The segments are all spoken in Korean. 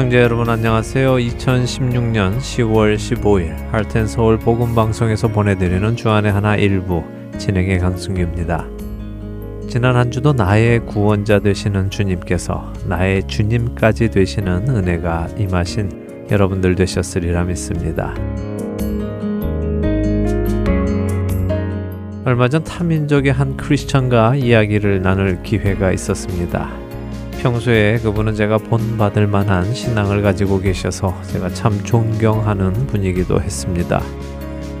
애청자 여러분 안녕하세요. 2016년 10월 15일 할텐 서울 복음 방송에서 보내드리는 주안의 하나 일부 진행의 강승규입니다. 지난 한 주도 나의 구원자 되시는 주님께서 나의 주님까지 되시는 은혜가 임하신 여러분들 되셨으리라 믿습니다. 얼마 전 타민족의 한 크리스천과 이야기를 나눌 기회가 있었습니다. 평소에 그분은 제가 본받을 만한 신앙을 가지고 계셔서 제가 참 존경하는 분이기도 했습니다.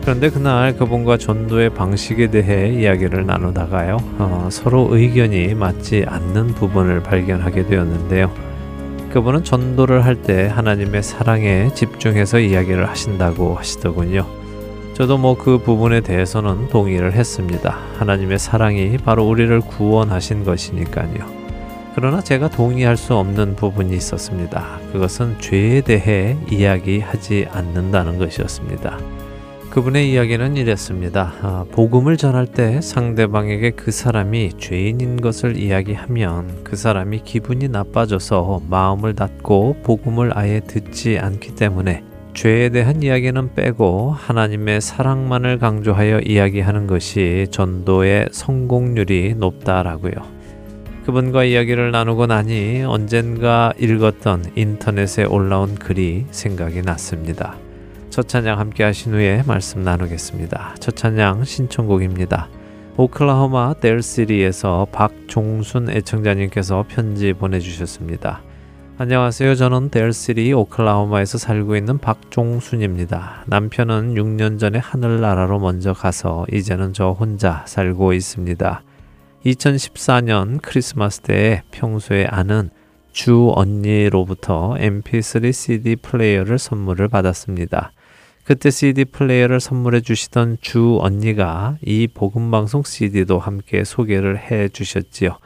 그런데 그날 그분과 전도의 방식에 대해 이야기를 나누다가요, 어, 서로 의견이 맞지 않는 부분을 발견하게 되었는데요. 그분은 전도를 할 때 하나님의 사랑에 집중해서 이야기를 하신다고 하시더군요. 저도 뭐 그 부분에 대해서는 동의를 했습니다. 하나님의 사랑이 바로 우리를 구원하신 것이니까요. 그러나 제가 동의할 수 없는 부분이 있었습니다. 그것은 죄에 대해 이야기하지 않는다는 것이었습니다. 그분의 이야기는 이랬습니다. 아, 복음을 전할 때 상대방에게 그 사람이 죄인인 것을 이야기하면 그 사람이 기분이 나빠져서 마음을 닫고 복음을 아예 듣지 않기 때문에 죄에 대한 이야기는 빼고 하나님의 사랑만을 강조하여 이야기하는 것이 전도의 성공률이 높다라고요. 그분과 이야기를 나누고 나니 언젠가 읽었던 인터넷에 올라온 글이 생각이 났습니다. 첫 찬양 함께 하신 후에 말씀 나누겠습니다. 첫 찬양 신청곡입니다. 오클라호마 델시리에서 박종순 애청자님께서 편지 보내주셨습니다. 안녕하세요. 저는 델시리 오클라호마에서 살고 있는 박종순입니다. 남편은 6년 전에 하늘나라로 먼저 가서 이제는 저 혼자 살고 있습니다. 2014년 크리스마스 때에 평소에 아는 주 언니로부터 mp3 CD 플레이어를 선물을 받았습니다. 그때 CD 플레이어를 선물해 주시던 주 언니가 이 복음방송 CD도 함께 소개를 해 주셨지요.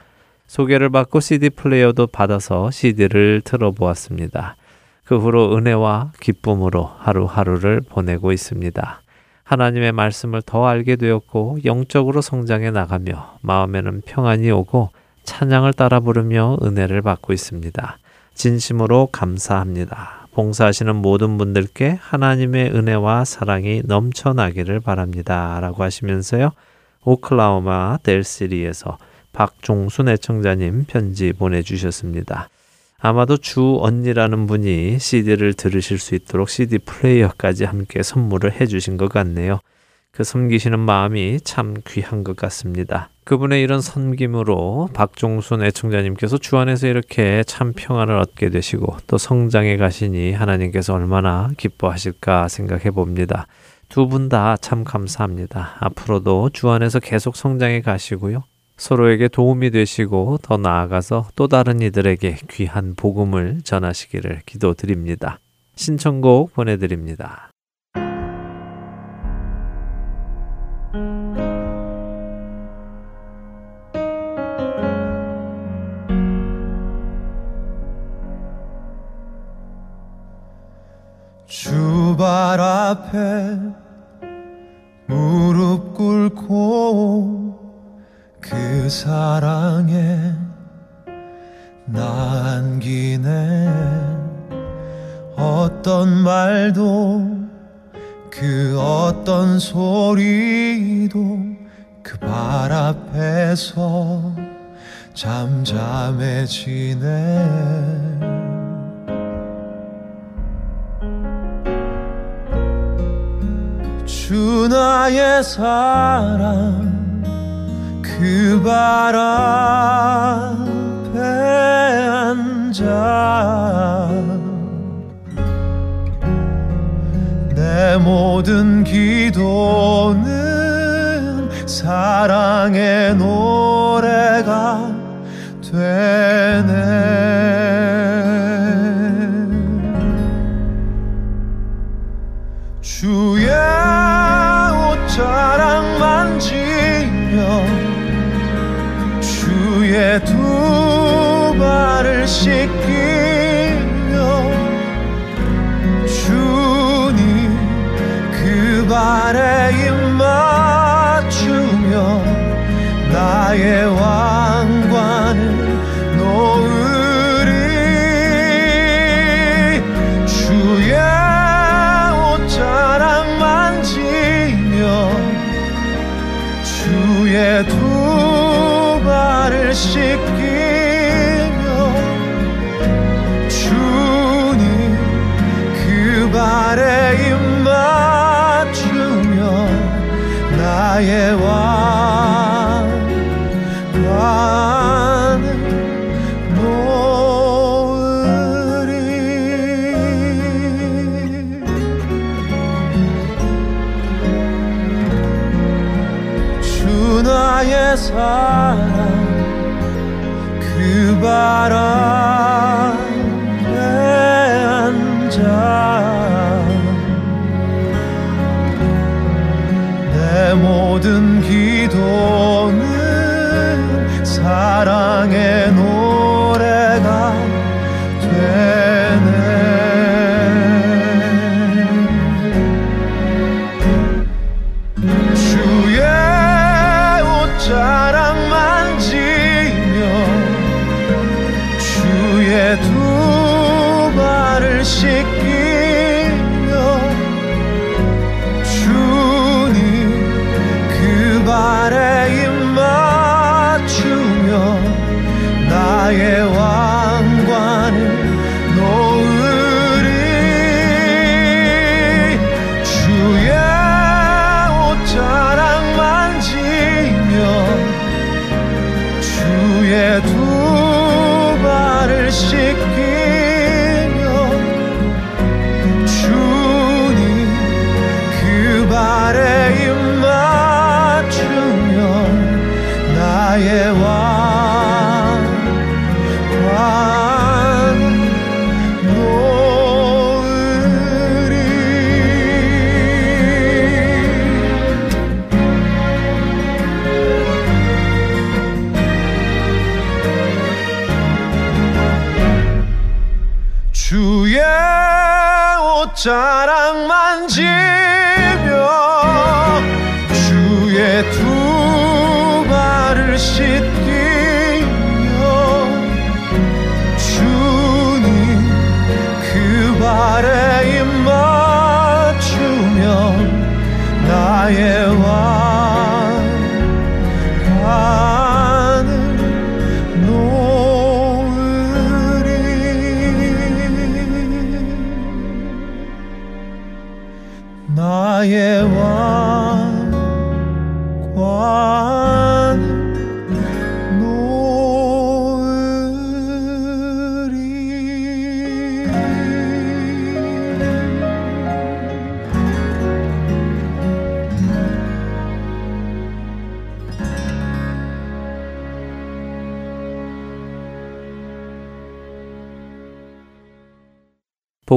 소개를 받고 CD 플레이어도 받아서 CD를 틀어보았습니다. 그 후로 은혜와 기쁨으로 하루하루를 보내고 있습니다. 하나님의 말씀을 더 알게 되었고 영적으로 성장해 나가며 마음에는 평안이 오고 찬양을 따라 부르며 은혜를 받고 있습니다. 진심으로 감사합니다. 봉사하시는 모든 분들께 하나님의 은혜와 사랑이 넘쳐나기를 바랍니다. 라고 하시면서요. 오클라호마 델시리에서 박종순 애청자님 편지 보내주셨습니다. 아마도 주 언니라는 분이 CD를 들으실 수 있도록 CD 플레이어까지 함께 선물을 해주신 것 같네요. 그 섬기시는 마음이 참 귀한 것 같습니다. 그분의 이런 섬김으로 박종순 애청자님께서 주 안에서 이렇게 참 평안을 얻게 되시고 또 성장해 가시니 하나님께서 얼마나 기뻐하실까 생각해 봅니다. 두 분 다 참 감사합니다. 앞으로도 주 안에서 계속 성장해 가시고요. 서로에게 도움이 되시고 더 나아가서 또 다른 이들에게 귀한 복음을 전하시기를 기도드립니다. 신청곡 보내드립니다. 주발 앞에 무릎 꿇고 그 사랑에 나 안기네. 어떤 말도 그 어떤 소리도 그 발 앞에서 잠잠해지네. 주 나의 사랑 그발 앞에 앉아. 내 모든 기도는 사랑의 노래가 되네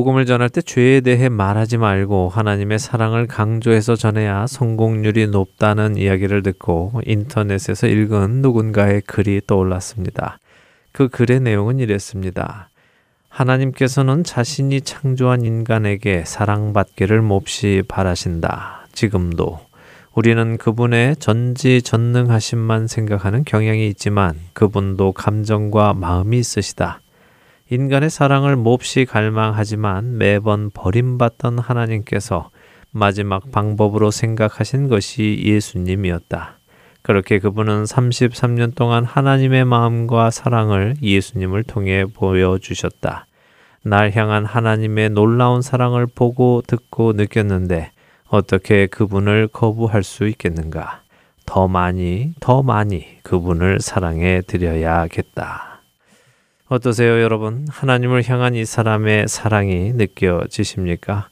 복음을 전할 때 죄에 대해 말하지 말고 하나님의 사랑을 강조해서 전해야 성공률이 높다는 이야기를 듣고 인터넷에서 읽은 누군가의 글이 떠올랐습니다. 그 글의 내용은 이랬습니다. 하나님께서는 자신이 창조한 인간에게 사랑받기를 몹시 바라신다. 지금도. 우리는 그분의 전지전능하심만 생각하는 경향이 있지만 그분도 감정과 마음이 있으시다. 인간의 사랑을 몹시 갈망하지만 매번 버림받던 하나님께서 마지막 방법으로 생각하신 것이 예수님이었다. 그렇게 그분은 33년 동안 하나님의 마음과 사랑을 예수님을 통해 보여주셨다. 날 향한 하나님의 놀라운 사랑을 보고 듣고 느꼈는데 어떻게 그분을 거부할 수 있겠는가? 더 많이, 더 많이 그분을 사랑해 드려야겠다. 어떠세요, 여러분? 하나님을 향한 이 사람의 사랑이 느껴지십니까?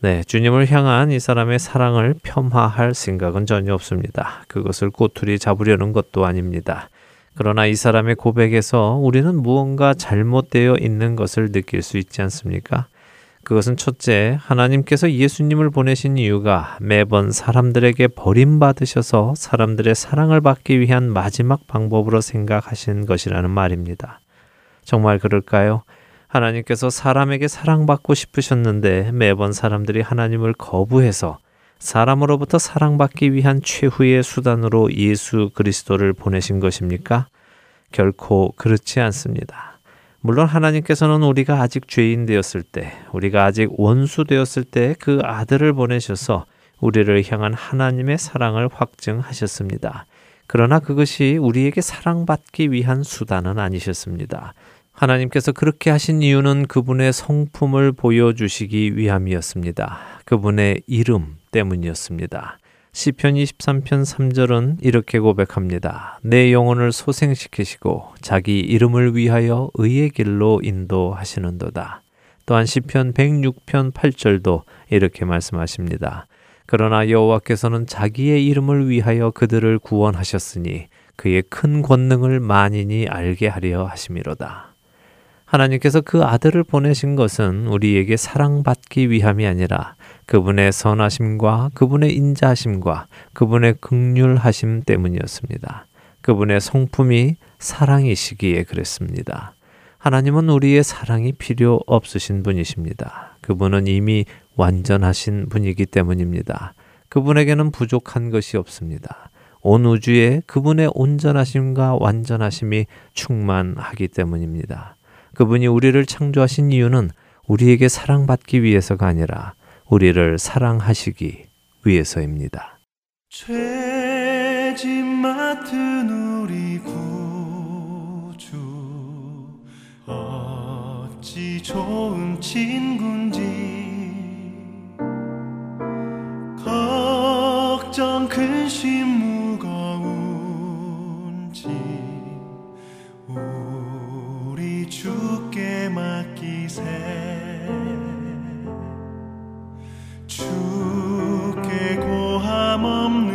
네, 주님을 향한 이 사람의 사랑을 폄하할 생각은 전혀 없습니다. 그것을 꼬투리 잡으려는 것도 아닙니다. 그러나 이 사람의 고백에서 우리는 무언가 잘못되어 있는 것을 느낄 수 있지 않습니까? 그것은 첫째, 하나님께서 예수님을 보내신 이유가 매번 사람들에게 버림받으셔서 사람들의 사랑을 받기 위한 마지막 방법으로 생각하신 것이라는 말입니다. 정말 그럴까요? 하나님께서 사람에게 사랑받고 싶으셨는데 매번 사람들이 하나님을 거부해서 사람으로부터 사랑받기 위한 최후의 수단으로 예수 그리스도를 보내신 것입니까? 결코 그렇지 않습니다. 물론 하나님께서는 우리가 아직 죄인 되었을 때, 우리가 아직 원수 되었을 때 그 아들을 보내셔서 우리를 향한 하나님의 사랑을 확증하셨습니다. 그러나 그것이 우리에게 사랑받기 위한 수단은 아니셨습니다. 하나님께서 그렇게 하신 이유는 그분의 성품을 보여주시기 위함이었습니다. 그분의 이름 때문이었습니다. 시편 23편 3절은 이렇게 고백합니다. 내 영혼을 소생시키시고 자기 이름을 위하여 의의 길로 인도하시는도다. 또한 시편 106편 8절도 이렇게 말씀하십니다. 그러나 여호와께서는 자기의 이름을 위하여 그들을 구원하셨으니 그의 큰 권능을 만인이 알게 하려 하심이로다. 하나님께서 그 아들을 보내신 것은 우리에게 사랑받기 위함이 아니라 그분의 선하심과 그분의 인자하심과 그분의 극률하심 때문이었습니다. 그분의 성품이 사랑이시기에 그랬습니다. 하나님은 우리의 사랑이 필요 없으신 분이십니다. 그분은 이미 완전하신 분이기 때문입니다. 그분에게는 부족한 것이 없습니다. 온 우주에 그분의 온전하심과 완전하심이 충만하기 때문입니다. 그분이 우리를 창조하신 이유는 우리에게 사랑받기 위해서가 아니라 우리를 사랑하시기 위해서입니다. 죄짐 맡은 우리 구주 어찌 좋은 친군지 걱정 근심 주께 고함 없는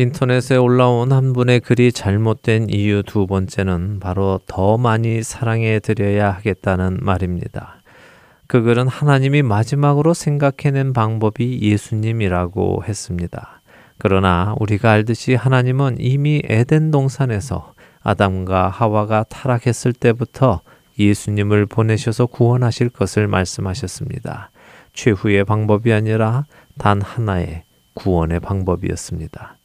인터넷에 올라온 한 분의 글이 잘못된 이유 두 번째는 바로 더 많이 사랑해 드려야 하겠다는 말입니다. 그 글은 하나님이 마지막으로 생각해낸 방법이 예수님이라고 했습니다. 그러나 우리가 알듯이 하나님은 이미 에덴 동산에서 아담과 하와가 타락했을 때부터 예수님을 보내셔서 구원하실 것을 말씀하셨습니다. 최후의 방법이 아니라 단 하나의 구원의 방법이었습니다.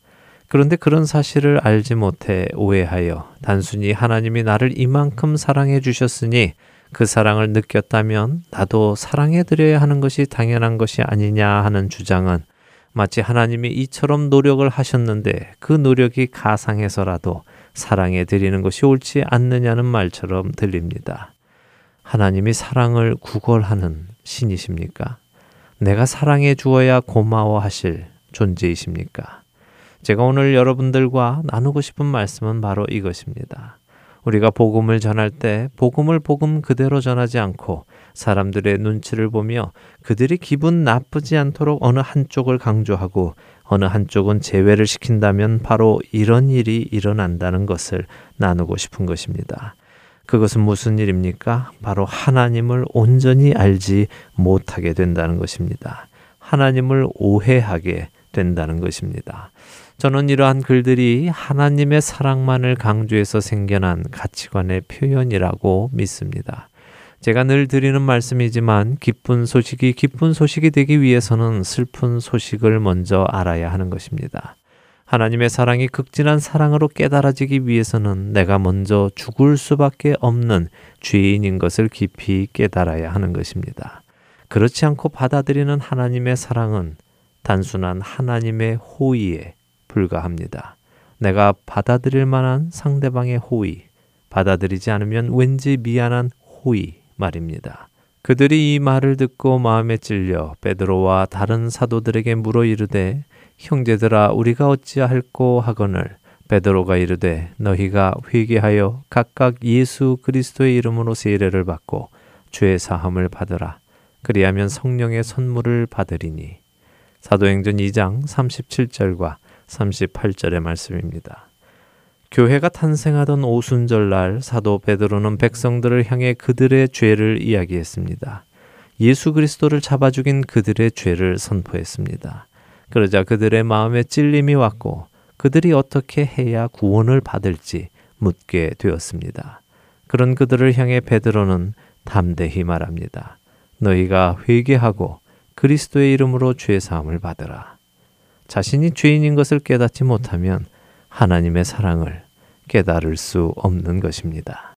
그런데 그런 사실을 알지 못해 오해하여 단순히 하나님이 나를 이만큼 사랑해 주셨으니 그 사랑을 느꼈다면 나도 사랑해 드려야 하는 것이 당연한 것이 아니냐 하는 주장은 마치 하나님이 이처럼 노력을 하셨는데 그 노력이 가상해서라도 사랑해 드리는 것이 옳지 않느냐는 말처럼 들립니다. 하나님이 사랑을 구걸하는 신이십니까? 내가 사랑해 주어야 고마워하실 존재이십니까? 제가 오늘 여러분들과 나누고 싶은 말씀은 바로 이것입니다. 우리가 복음을 전할 때 복음을 복음 그대로 전하지 않고 사람들의 눈치를 보며 그들이 기분 나쁘지 않도록 어느 한쪽을 강조하고 어느 한쪽은 제외를 시킨다면 바로 이런 일이 일어난다는 것을 나누고 싶은 것입니다. 그것은 무슨 일입니까? 바로 하나님을 온전히 알지 못하게 된다는 것입니다. 하나님을 오해하게 된다는 것입니다. 저는 이러한 글들이 하나님의 사랑만을 강조해서 생겨난 가치관의 표현이라고 믿습니다. 제가 늘 드리는 말씀이지만 기쁜 소식이 기쁜 소식이 되기 위해서는 슬픈 소식을 먼저 알아야 하는 것입니다. 하나님의 사랑이 극진한 사랑으로 깨달아지기 위해서는 내가 먼저 죽을 수밖에 없는 죄인인 것을 깊이 깨달아야 하는 것입니다. 그렇지 않고 받아들이는 하나님의 사랑은 단순한 하나님의 호의에 불과합니다. 내가 받아들일 만한 상대방의 호의, 받아들이지 않으면 왠지 미안한 호의 말입니다. 그들이 이 말을 듣고 마음에 찔려 베드로와 다른 사도들에게 물어 이르되 형제들아 우리가 어찌할꼬 하거늘 베드로가 이르되 너희가 회개하여 각각 예수 그리스도의 이름으로 세례를 받고 죄 사함을 받으라 그리하면 성령의 선물을 받으리니 사도행전 2장 37절과 38절의 말씀입니다. 교회가 탄생하던 오순절날 사도 베드로는 백성들을 향해 그들의 죄를 이야기했습니다. 예수 그리스도를 잡아 죽인 그들의 죄를 선포했습니다. 그러자 그들의 마음에 찔림이 왔고 그들이 어떻게 해야 구원을 받을지 묻게 되었습니다. 그런 그들을 향해 베드로는 담대히 말합니다. 너희가 회개하고 그리스도의 이름으로 죄 사함을 받으라. 자신이 죄인인 것을 깨닫지 못하면 하나님의 사랑을 깨달을 수 없는 것입니다.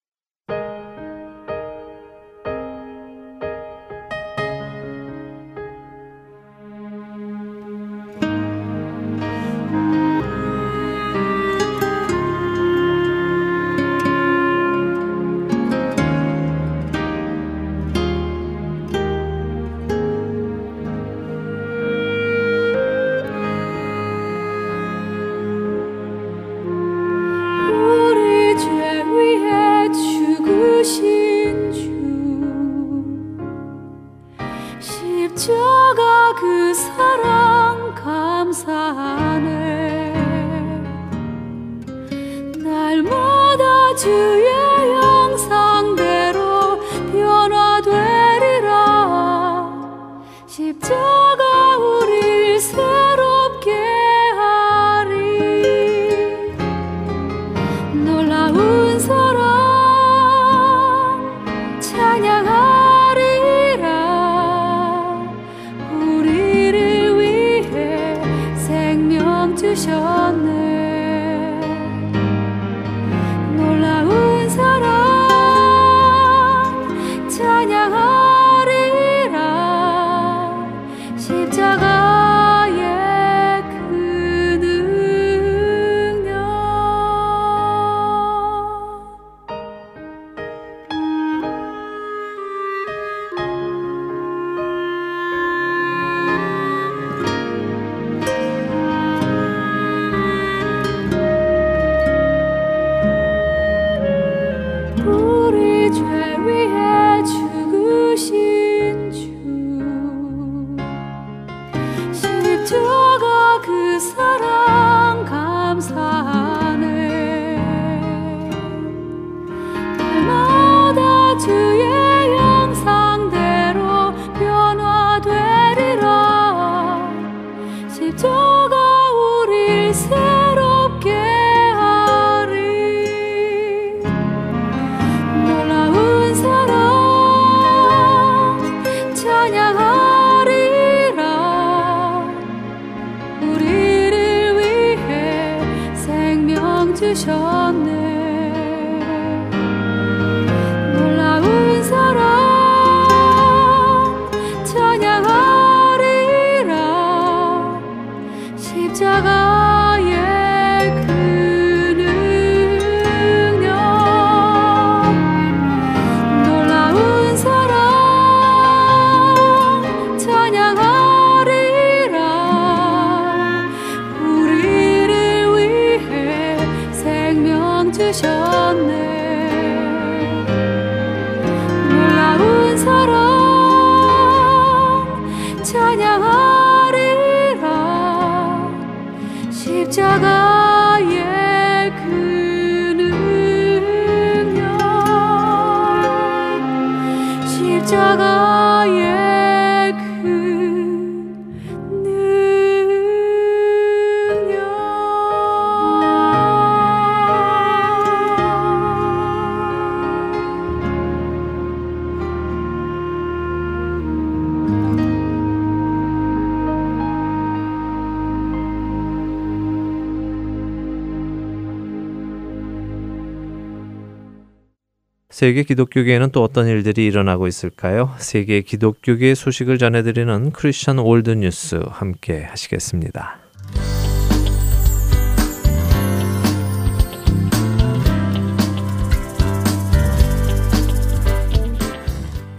세계 기독교계에는 또 어떤 일들이 일어나고 있을까요? 세계 기독교계 소식을 전해드리는 Christian World News 함께 하시겠습니다.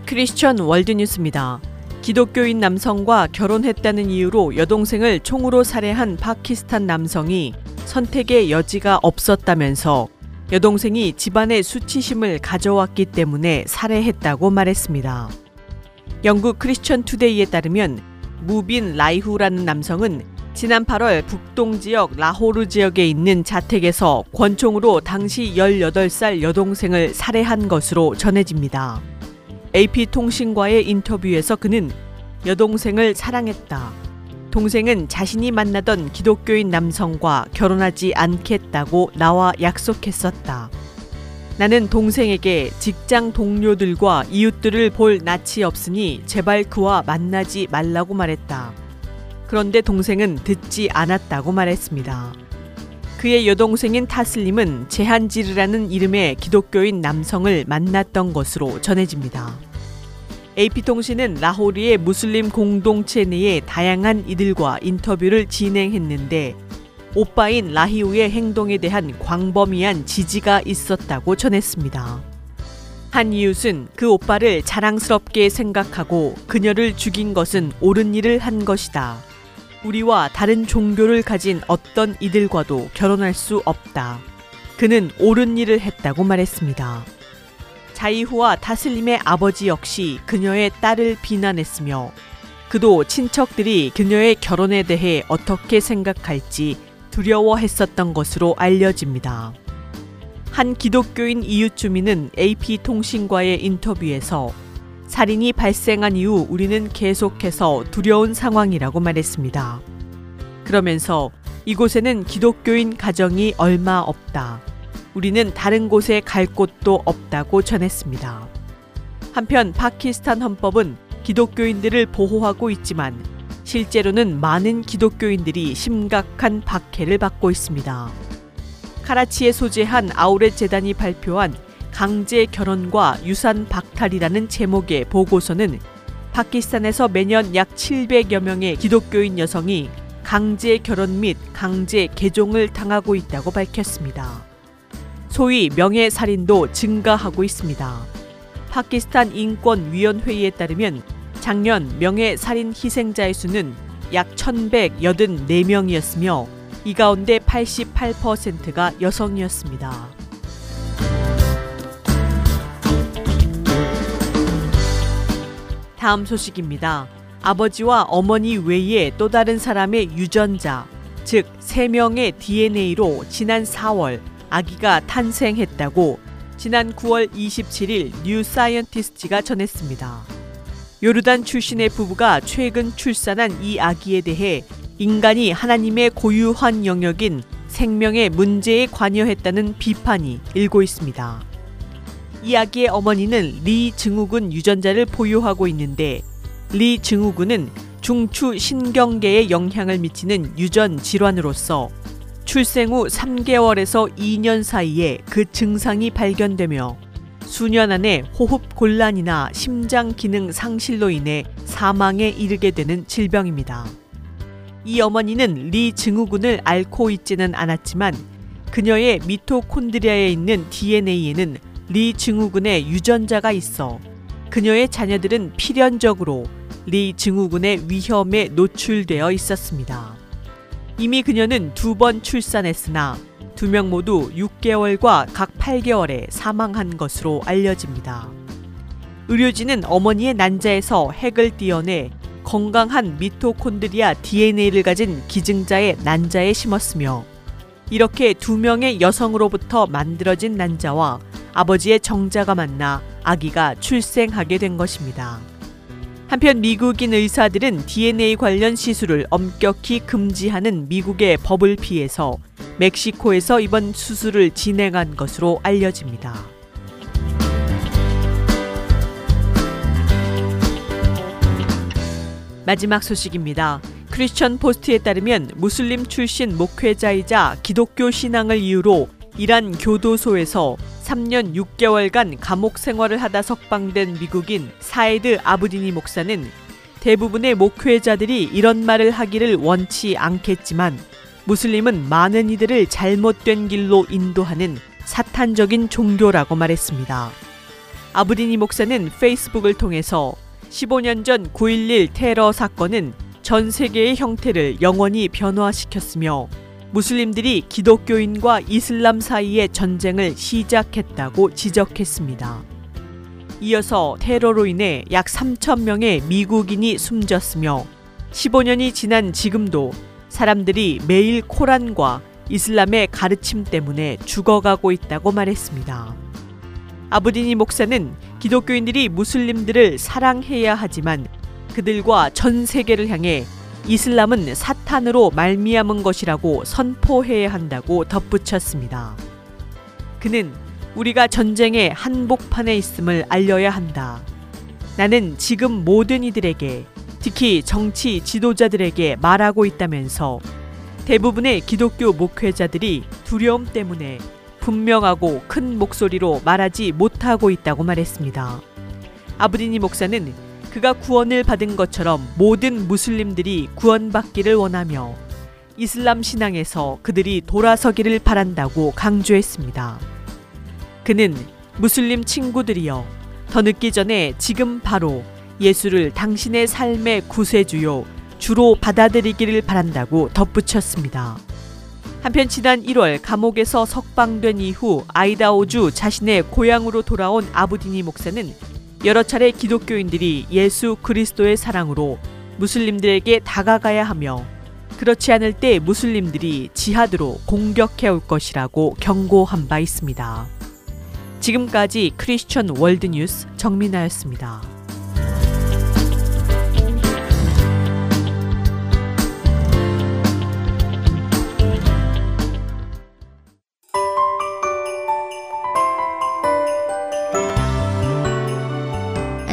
Christian World News입니다. 기독교인 남성과 결혼했다는 이유로 여동생을 총으로 살해한 파키스탄 남성이 선택의 여지가 없었다면서 여동생이 집안의 수치심을 가져왔기 때문에 살해했다고 말했습니다. 영국 크리스천 투데이에 따르면 무빈 라이후라는 남성은 지난 8월 북동 지역 라호르 지역에 있는 자택에서 권총으로 당시 18살 여동생을 살해한 것으로 전해집니다. AP통신과의 인터뷰에서 그는 여동생을 사랑했다. 동생은 자신이 만나던 기독교인 남성과 결혼하지 않겠다고 나와 약속했었다. 나는 동생에게 직장 동료들과 이웃들을 볼 낯이 없으니 제발 그와 만나지 말라고 말했다. 그런데 동생은 듣지 않았다고 말했습니다. 그의 여동생인 타슬림은 제한지르라는 이름의 기독교인 남성을 만났던 것으로 전해집니다. AP통신은 라호르의 무슬림 공동체 내의 다양한 이들과 인터뷰를 진행했는데 오빠인 라히우의 행동에 대한 광범위한 지지가 있었다고 전했습니다. 한 이웃은 그 오빠를 자랑스럽게 생각하고 그녀를 죽인 것은 옳은 일을 한 것이다. 우리와 다른 종교를 가진 어떤 이들과도 결혼할 수 없다. 그는 옳은 일을 했다고 말했습니다. 자이후와 타슬림의 아버지 역시 그녀의 딸을 비난했으며 그도 친척들이 그녀의 결혼에 대해 어떻게 생각할지 두려워했었던 것으로 알려집니다. 한 기독교인 이웃 주민은 AP통신과의 인터뷰에서 살인이 발생한 이후 우리는 계속해서 두려운 상황이라고 말했습니다. 그러면서 이곳에는 기독교인 가정이 얼마 없다. 우리는 다른 곳에 갈 곳도 없다고 전했습니다. 한편 파키스탄 헌법은 기독교인들을 보호하고 있지만 실제로는 많은 기독교인들이 심각한 박해를 받고 있습니다. 카라치에 소재한 아우렛 재단이 발표한 강제 결혼과 유산 박탈이라는 제목의 보고서는 파키스탄에서 매년 약 700여 명의 기독교인 여성이 강제 결혼 및 강제 개종을 당하고 있다고 밝혔습니다. 소위 명예살인도 증가하고 있습니다. 파키스탄 인권위원회에 따르면 작년 명예살인 희생자의 수는 약 1184명이었으며 이 가운데 88%가 여성이었습니다. 다음 소식입니다. 아버지와 어머니 외에 또 다른 사람의 유전자, 즉 3명의 DNA로 지난 4월 아기가 탄생했다고 지난 9월 27일 New Scientist가 전했습니다. 요르단 출신의 부부가 최근 출산한 이 아기에 대해 인간이 하나님의 고유한 영역인 생명의 문제에 관여했다는 비판이 일고 있습니다. 이 아기의 어머니는 리 증후군 유전자를 보유하고 있는데 리 증후군은 중추 신경계에 영향을 미치는 유전 질환으로서 출생 후 3개월에서 2년 사이에 그 증상이 발견되며 수년 안에 호흡 곤란이나 심장 기능 상실로 인해 사망에 이르게 되는 질병입니다. 이 어머니는 리 증후군을 앓고 있지는 않았지만 그녀의 미토콘드리아에 있는 DNA에는 리 증후군의 유전자가 있어 그녀의 자녀들은 필연적으로 리 증후군의 위험에 노출되어 있었습니다. 이미 그녀는 두 번 출산했으나 두 명 모두 6개월과 각 8개월에 사망한 것으로 알려집니다. 의료진은 어머니의 난자에서 핵을 띄어내 건강한 미토콘드리아 DNA를 가진 기증자의 난자에 심었으며 이렇게 두 명의 여성으로부터 만들어진 난자와 아버지의 정자가 만나 아기가 출생하게 된 것입니다. 한편 미국인 의사들은 DNA 관련 시술을 엄격히 금지하는 미국의 법을 피해서 멕시코에서 이번 수술을 진행한 것으로 알려집니다. 마지막 소식입니다. 크리스천 포스트에 따르면 무슬림 출신 목회자이자 기독교 신앙을 이유로 이란 교도소에서 3년 6개월간 감옥 생활을 하다 석방된 미국인 사이드 아부디니 목사는 대부분의 목회자들이 이런 말을 하기를 원치 않겠지만 무슬림은 많은 이들을 잘못된 길로 인도하는 사탄적인 종교라고 말했습니다. 아부디니 목사는 페이스북을 통해서 15년 전 9.11 테러 사건은 전 세계의 형태를 영원히 변화시켰으며 무슬림들이 기독교인과 이슬람 사이의 전쟁을 시작했다고 지적했습니다. 이어서 테러로 인해 약 3천 명의 미국인이 숨졌으며 15년이 지난 지금도 사람들이 매일 코란과 이슬람의 가르침 때문에 죽어가고 있다고 말했습니다. 아부디니 목사는 기독교인들이 무슬림들을 사랑해야 하지만 그들과 전 세계를 향해 이슬람은 사탄으로 말미암은 것이라고 선포해야 한다고 덧붙였습니다. 그는 우리가 전쟁의 한복판에 있음을 알려야 한다. 나는 지금 모든 이들에게 특히 정치 지도자들에게 말하고 있다면서 대부분의 기독교 목회자들이 두려움 때문에 분명하고 큰 목소리로 말하지 못하고 있다고 말했습니다. 아브디니 목사는 그가 구원을 받은 것처럼 모든 무슬림들이 구원받기를 원하며 이슬람 신앙에서 그들이 돌아서기를 바란다고 강조했습니다. 그는 무슬림 친구들이여 더 늦기 전에 지금 바로 예수를 당신의 삶의 구세주요 주로 받아들이기를 바란다고 덧붙였습니다. 한편 지난 1월 감옥에서 석방된 이후 아이다오주 자신의 고향으로 돌아온 아부디니 목사는 여러 차례 기독교인들이 예수 그리스도의 사랑으로 무슬림들에게 다가가야 하며 그렇지 않을 때 무슬림들이 지하드로 공격해 올 것이라고 경고한 바 있습니다. 지금까지 크리스천 월드뉴스 정민아였습니다.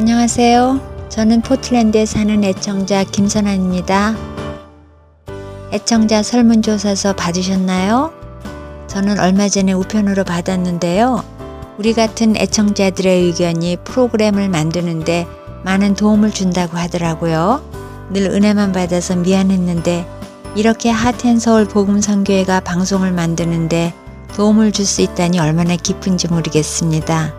안녕하세요. 저는 포틀랜드에 사는 애청자 김선아입니다. 애청자 설문조사서 받으셨나요? 저는 얼마 전에 우편으로 받았는데요. 우리 같은 애청자들의 의견이 프로그램을 만드는데 많은 도움을 준다고 하더라고요. 늘 은혜만 받아서 미안했는데 이렇게 하텐서울 복음선교회가 방송을 만드는데 도움을 줄 수 있다니 얼마나 기쁜지 모르겠습니다.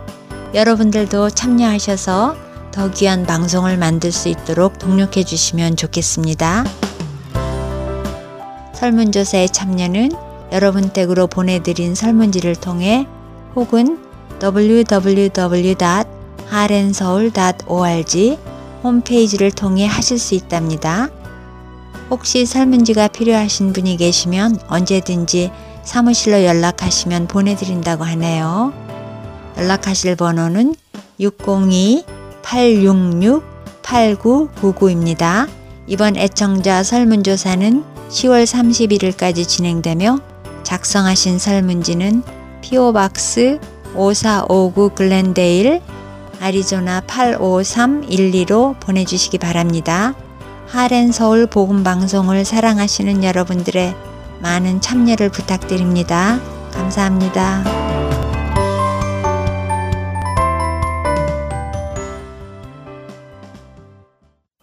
여러분들도 참여하셔서 더 귀한 방송을 만들 수 있도록 동력해 주시면 좋겠습니다. 설문조사에 참여는 여러분 댁으로 보내드린 설문지를 통해 혹은 www.harenseoul.org 홈페이지를 통해 하실 수 있답니다. 혹시 설문지가 필요하신 분이 계시면 언제든지 사무실로 연락하시면 보내드린다고 하네요. 연락하실 번호는 602-866-8999입니다. 이번 애청자 설문조사는 10월 31일까지 진행되며 작성하신 설문지는 PO박스 5459 글렌데일 아리조나 85312로 보내주시기 바랍니다. 하렌 서울 복음 방송을 사랑하시는 여러분들의 많은 참여를 부탁드립니다. 감사합니다.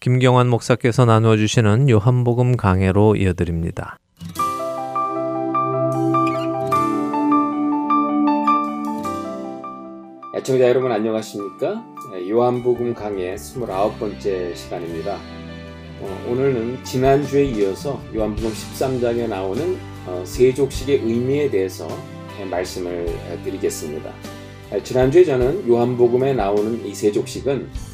김경환 목사께서 나누어 주시는 요한복음 강해로 이어드립니다. 애청자 여러분 안녕하십니까? 네, 요한복음 강의 29번째 시간입니다. 어, 오늘은 지난주에 이어서 요한복음 13장에 나오는 어, 세족식의 의미에 대해서 말씀을 드리겠습니다. 아, 지난주에 저는 요한복음에 나오는 이 세족식은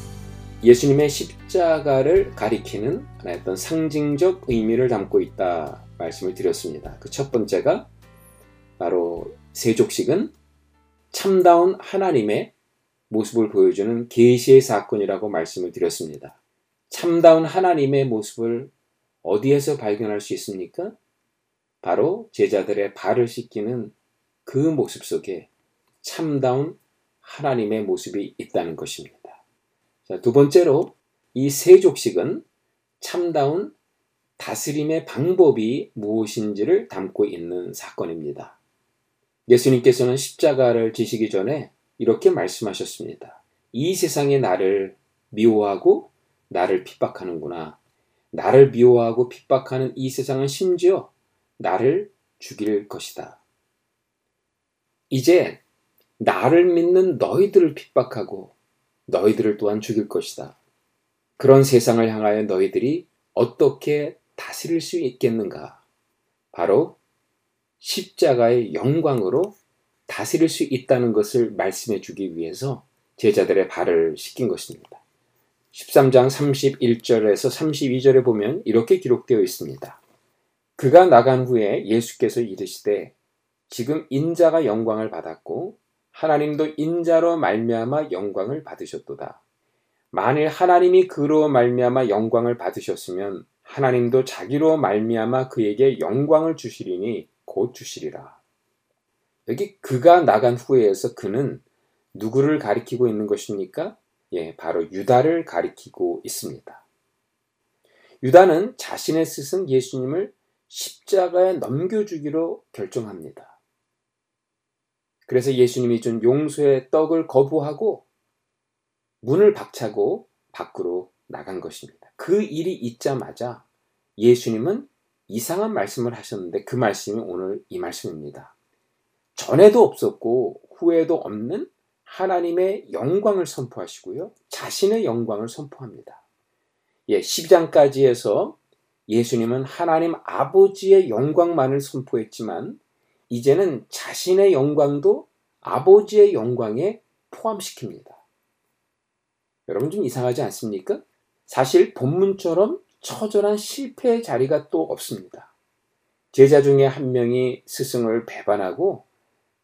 예수님의 십자가를 가리키는 하나의 어떤 상징적 의미를 담고 있다 말씀을 드렸습니다. 그 첫 번째가 바로 세족식은 참다운 하나님의 모습을 보여주는 계시의 사건이라고 말씀을 드렸습니다. 참다운 하나님의 모습을 어디에서 발견할 수 있습니까? 바로 제자들의 발을 씻기는 그 모습 속에 참다운 하나님의 모습이 있다는 것입니다. 자, 두 번째로 이 세족식은 참다운 다스림의 방법이 무엇인지를 담고 있는 사건입니다. 예수님께서는 십자가를 지시기 전에 이렇게 말씀하셨습니다. 이 세상에 나를 미워하고 나를 핍박하는구나. 나를 미워하고 핍박하는 이 세상은 심지어 나를 죽일 것이다. 이제 나를 믿는 너희들을 핍박하고 너희들을 또한 죽일 것이다. 그런 세상을 향하여 너희들이 어떻게 다스릴 수 있겠는가? 바로 십자가의 영광으로 다스릴 수 있다는 것을 말씀해 주기 위해서 제자들의 발을 씻긴 것입니다. 13장 31절에서 32절에 보면 이렇게 기록되어 있습니다. 그가 나간 후에 예수께서 이르시되 지금 인자가 영광을 받았고 하나님도 인자로 말미암아 영광을 받으셨도다. 만일 하나님이 그로 말미암아 영광을 받으셨으면 하나님도 자기로 말미암아 그에게 영광을 주시리니 곧 주시리라. 여기 그가 나간 후에에서 그는 누구를 가리키고 있는 것입니까? 예, 바로 유다를 가리키고 있습니다. 유다는 자신의 스승 예수님을 십자가에 넘겨주기로 결정합니다. 그래서 예수님이 준 용서의 떡을 거부하고 문을 박차고 밖으로 나간 것입니다. 그 일이 있자마자 예수님은 이상한 말씀을 하셨는데 그 말씀이 오늘 이 말씀입니다. 전에도 없었고 후에도 없는 하나님의 영광을 선포하시고요. 자신의 영광을 선포합니다. 예, 12장까지 해서 예수님은 하나님 아버지의 영광만을 선포했지만 이제는 자신의 영광도 아버지의 영광에 포함시킵니다. 여러분 좀 이상하지 않습니까? 사실 본문처럼 처절한 실패의 자리가 또 없습니다. 제자 중에 한 명이 스승을 배반하고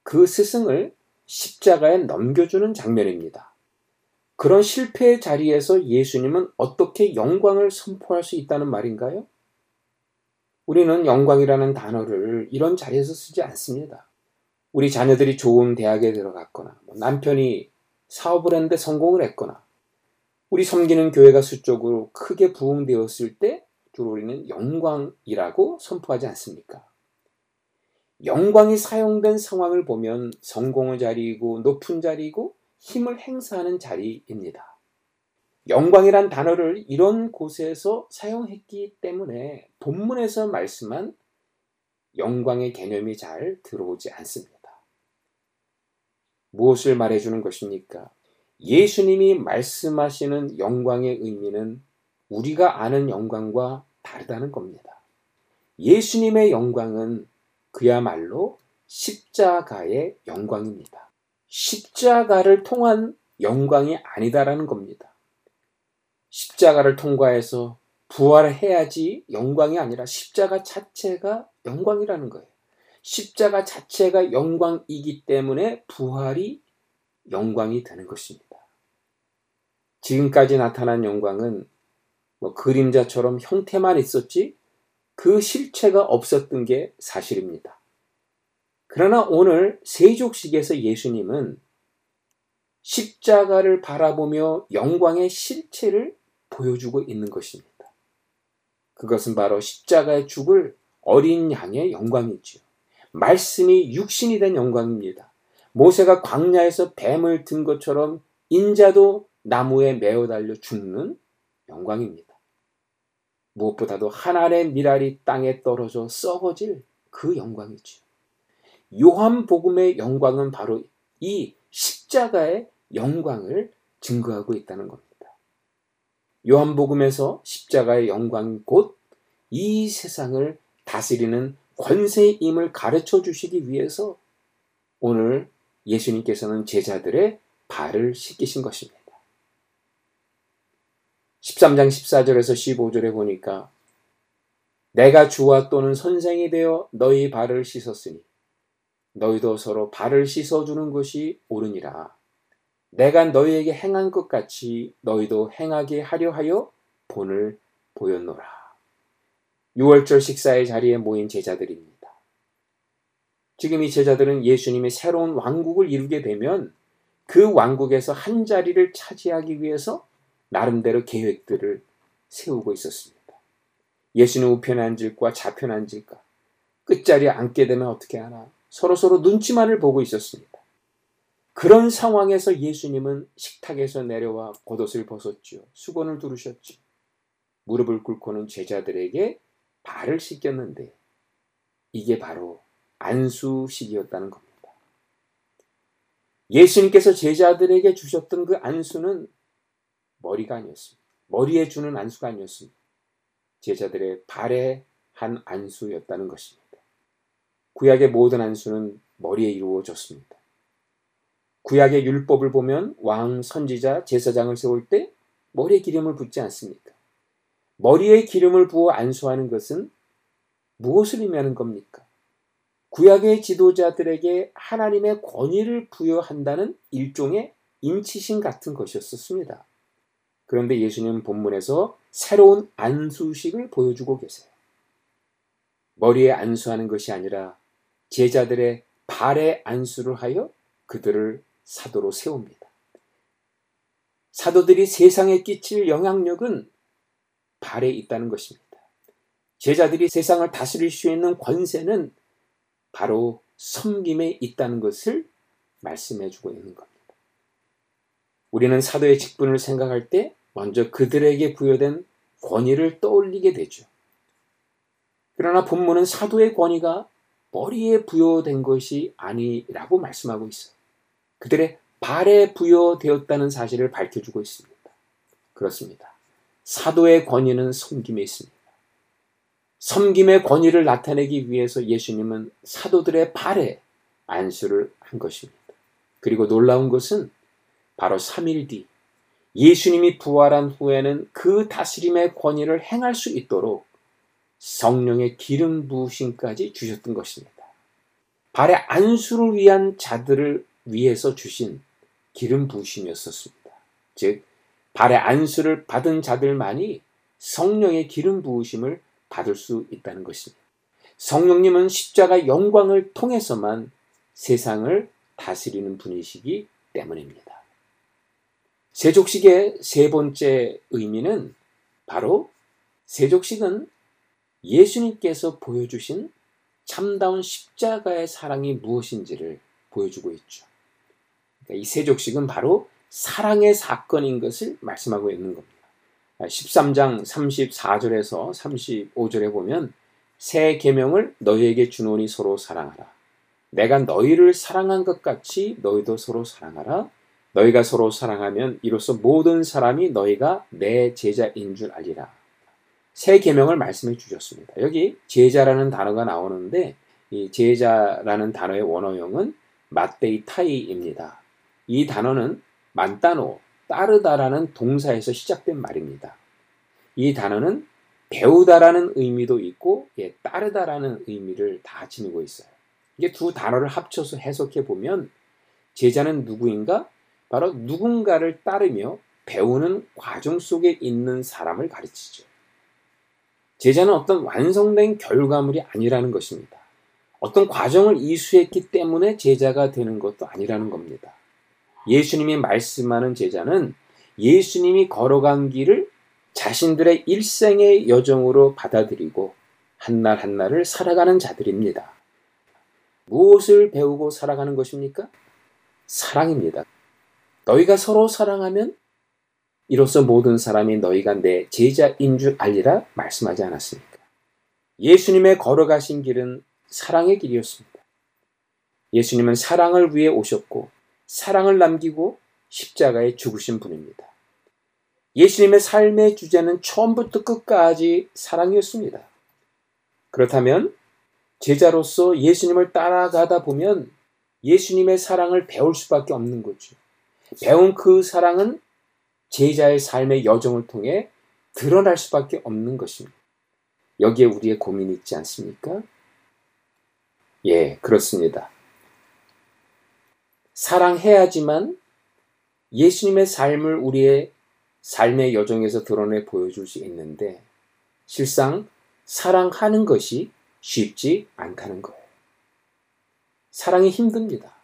그 스승을 십자가에 넘겨주는 장면입니다. 그런 실패의 자리에서 예수님은 어떻게 영광을 선포할 수 있다는 말인가요? 우리는 영광이라는 단어를 이런 자리에서 쓰지 않습니다. 우리 자녀들이 좋은 대학에 들어갔거나, 뭐 남편이 사업을 했는데 성공을 했거나, 우리 섬기는 교회가 수적으로 크게 부흥되었을 때 주로 우리는 영광이라고 선포하지 않습니까? 영광이 사용된 상황을 보면 성공의 자리이고 높은 자리이고 힘을 행사하는 자리입니다. 영광이란 단어를 이런 곳에서 사용했기 때문에 본문에서 말씀한 영광의 개념이 잘 들어오지 않습니다. 무엇을 말해주는 것입니까? 예수님이 말씀하시는 영광의 의미는 우리가 아는 영광과 다르다는 겁니다. 예수님의 영광은 그야말로 십자가의 영광입니다. 십자가를 통한 영광이 아니다라는 겁니다. 십자가를 통과해서 부활해야지 영광이 아니라 십자가 자체가 영광이라는 거예요. 십자가 자체가 영광이기 때문에 부활이 영광이 되는 것입니다. 지금까지 나타난 영광은 뭐 그림자처럼 형태만 있었지 그 실체가 없었던 게 사실입니다. 그러나 오늘 세족식에서 예수님은 십자가를 바라보며 영광의 실체를 보여주고 있는 것입니다. 그것은 바로 십자가의 죽을 어린 양의 영광이지요. 말씀이 육신이 된 영광입니다. 모세가 광야에서 뱀을 든 것처럼 인자도 나무에 매어 달려 죽는 영광입니다. 무엇보다도 하나의 미랄이 땅에 떨어져 썩어질 그 영광이죠. 요한복음의 영광은 바로 이 십자가의 영광을 증거하고 있다는 겁니다. 요한복음에서 십자가의 영광 곧 이 세상을 다스리는 권세임을 가르쳐 주시기 위해서 오늘 예수님께서는 제자들의 발을 씻기신 것입니다. 13장 14절에서 15절에 보니까 내가 주와 또는 선생이 되어 너희 발을 씻었으니 너희도 서로 발을 씻어주는 것이 옳으니라. 내가 너희에게 행한 것 같이 너희도 행하게 하려 하여 본을 보였노라. 6월절 식사의 자리에 모인 제자들입니다. 지금 이 제자들은 예수님의 새로운 왕국을 이루게 되면 그 왕국에서 한 자리를 차지하기 위해서 나름대로 계획들을 세우고 있었습니다. 예수는 우편에 앉을까 좌편에 앉을까 끝자리에 앉게 되면 어떻게 하나 서로서로 눈치만을 보고 있었습니다. 그런 상황에서 예수님은 식탁에서 내려와 겉옷을 벗었지요. 수건을 두르셨지. 무릎을 꿇고는 제자들에게 발을 씻겼는데 이게 바로 안수식이었다는 겁니다. 예수님께서 제자들에게 주셨던 그 안수는 머리가 아니었습니다. 머리에 주는 안수가 아니었습니다. 제자들의 발에 한 안수였다는 것입니다. 구약의 모든 안수는 머리에 이루어졌습니다. 구약의 율법을 보면 왕, 선지자, 제사장을 세울 때 머리에 기름을 붓지 않습니까? 머리에 기름을 부어 안수하는 것은 무엇을 의미하는 겁니까? 구약의 지도자들에게 하나님의 권위를 부여한다는 일종의 인치신 같은 것이었습니다. 그런데 예수님 본문에서 새로운 안수식을 보여주고 계세요. 머리에 안수하는 것이 아니라 제자들의 발에 안수를 하여 그들을 사도로 세웁니다. 사도들이 세상에 끼칠 영향력은 발에 있다는 것입니다. 제자들이 세상을 다스릴 수 있는 권세는 바로 섬김에 있다는 것을 말씀해 주고 있는 겁니다. 우리는 사도의 직분을 생각할 때 먼저 그들에게 부여된 권위를 떠올리게 되죠. 그러나 본문은 사도의 권위가 머리에 부여된 것이 아니라고 말씀하고 있어요. 그들의 발에 부여되었다는 사실을 밝혀주고 있습니다. 그렇습니다. 사도의 권위는 섬김에 있습니다. 섬김의 권위를 나타내기 위해서 예수님은 사도들의 발에 안수를 한 것입니다. 그리고 놀라운 것은 바로 3일 뒤 예수님이 부활한 후에는 그 다스림의 권위를 행할 수 있도록 성령의 기름 부으심까지 주셨던 것입니다. 발의 안수를 위한 자들을 위해서 주신 기름 부으심이었었습니다. 즉 발의 안수를 받은 자들만이 성령의 기름 부으심을 받을 수 있다는 것입니다. 성령님은 십자가 영광을 통해서만 세상을 다스리는 분이시기 때문입니다. 세족식의 세 번째 의미는 바로 세족식은 예수님께서 보여주신 참다운 십자가의 사랑이 무엇인지를 보여주고 있죠. 그러니까 이 세족식은 바로 사랑의 사건인 것을 말씀하고 있는 겁니다. 13장 34절에서 35절에 보면 새 계명을 너희에게 주노니 서로 사랑하라. 내가 너희를 사랑한 것 같이 너희도 서로 사랑하라. 너희가 서로 사랑하면 이로써 모든 사람이 너희가 내 제자인 줄 알리라. 새 계명을 말씀해 주셨습니다. 여기 제자라는 단어가 나오는데 이 제자라는 단어의 원어형은 마테이 타이입니다. 이 단어는 만따노 따르다라는 동사에서 시작된 말입니다. 이 단어는 배우다라는 의미도 있고 예, 따르다라는 의미를 다 지니고 있어요. 이게 두 단어를 합쳐서 해석해 보면 제자는 누구인가? 바로 누군가를 따르며 배우는 과정 속에 있는 사람을 가르치죠. 제자는 어떤 완성된 결과물이 아니라는 것입니다. 어떤 과정을 이수했기 때문에 제자가 되는 것도 아니라는 겁니다. 예수님이 말씀하는 제자는 예수님이 걸어간 길을 자신들의 일생의 여정으로 받아들이고 한날 한날을 살아가는 자들입니다. 무엇을 배우고 살아가는 것입니까? 사랑입니다. 너희가 서로 사랑하면 이로써 모든 사람이 너희가 내 제자인 줄 알리라 말씀하지 않았습니까? 예수님의 걸어가신 길은 사랑의 길이었습니다. 예수님은 사랑을 위해 오셨고 사랑을 남기고 십자가에 죽으신 분입니다. 예수님의 삶의 주제는 처음부터 끝까지 사랑이었습니다. 그렇다면 제자로서 예수님을 따라가다 보면 예수님의 사랑을 배울 수밖에 없는 거죠. 배운 그 사랑은 제자의 삶의 여정을 통해 드러날 수밖에 없는 것입니다. 여기에 우리의 고민이 있지 않습니까? 예, 그렇습니다. 사랑해야지만 예수님의 삶을 우리의 삶의 여정에서 드러내 보여줄 수 있는데 실상 사랑하는 것이 쉽지 않다는 거예요. 사랑이 힘듭니다.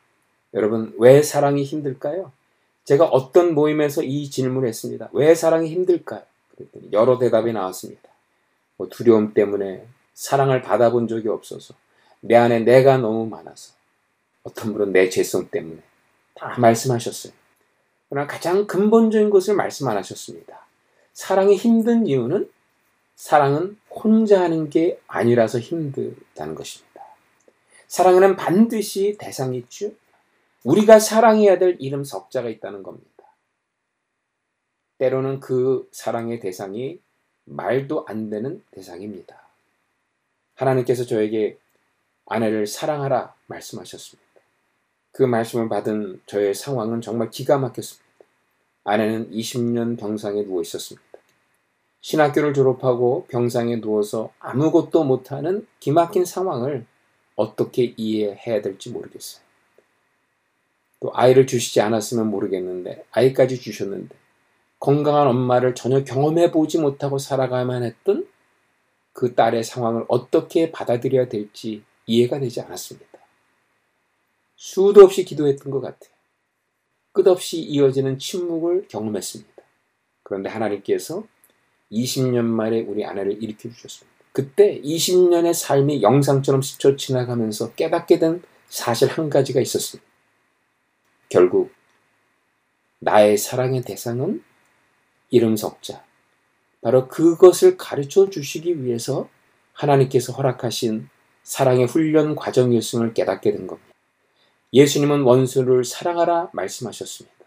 여러분, 왜 사랑이 힘들까요? 제가 어떤 모임에서 이 질문을 했습니다. 왜 사랑이 힘들까요? 그랬더니 여러 대답이 나왔습니다. 뭐 두려움 때문에 사랑을 받아본 적이 없어서 내 안에 내가 너무 많아서 어떤 분은 내 죄성 때문에 다 말씀하셨어요. 그러나 가장 근본적인 것을 말씀 안 하셨습니다. 사랑이 힘든 이유는 사랑은 혼자 하는 게 아니라서 힘들다는 것입니다. 사랑에는 반드시 대상이 있죠. 우리가 사랑해야 될 이름 석자가 있다는 겁니다. 때로는 그 사랑의 대상이 말도 안 되는 대상입니다. 하나님께서 저에게 아내를 사랑하라 말씀하셨습니다. 그 말씀을 받은 저의 상황은 정말 기가 막혔습니다. 아내는 20년 병상에 누워 있었습니다. 신학교를 졸업하고 병상에 누워서 아무것도 못하는 기막힌 상황을 어떻게 이해해야 될지 모르겠어요. 또 아이를 주시지 않았으면 모르겠는데 아이까지 주셨는데 건강한 엄마를 전혀 경험해 보지 못하고 살아가야만 했던 그 딸의 상황을 어떻게 받아들여야 될지 이해가 되지 않았습니다. 수도 없이 기도했던 것 같아요. 끝없이 이어지는 침묵을 경험했습니다. 그런데 하나님께서 20년 만에 우리 아내를 일으켜 주셨습니다. 그때 20년의 삶이 영상처럼 스쳐 지나가면서 깨닫게 된 사실 한 가지가 있었습니다. 결국 나의 사랑의 대상은 이름 석자. 바로 그것을 가르쳐 주시기 위해서 하나님께서 허락하신 사랑의 훈련 과정이었음을 깨닫게 된 겁니다. 예수님은 원수를 사랑하라 말씀하셨습니다.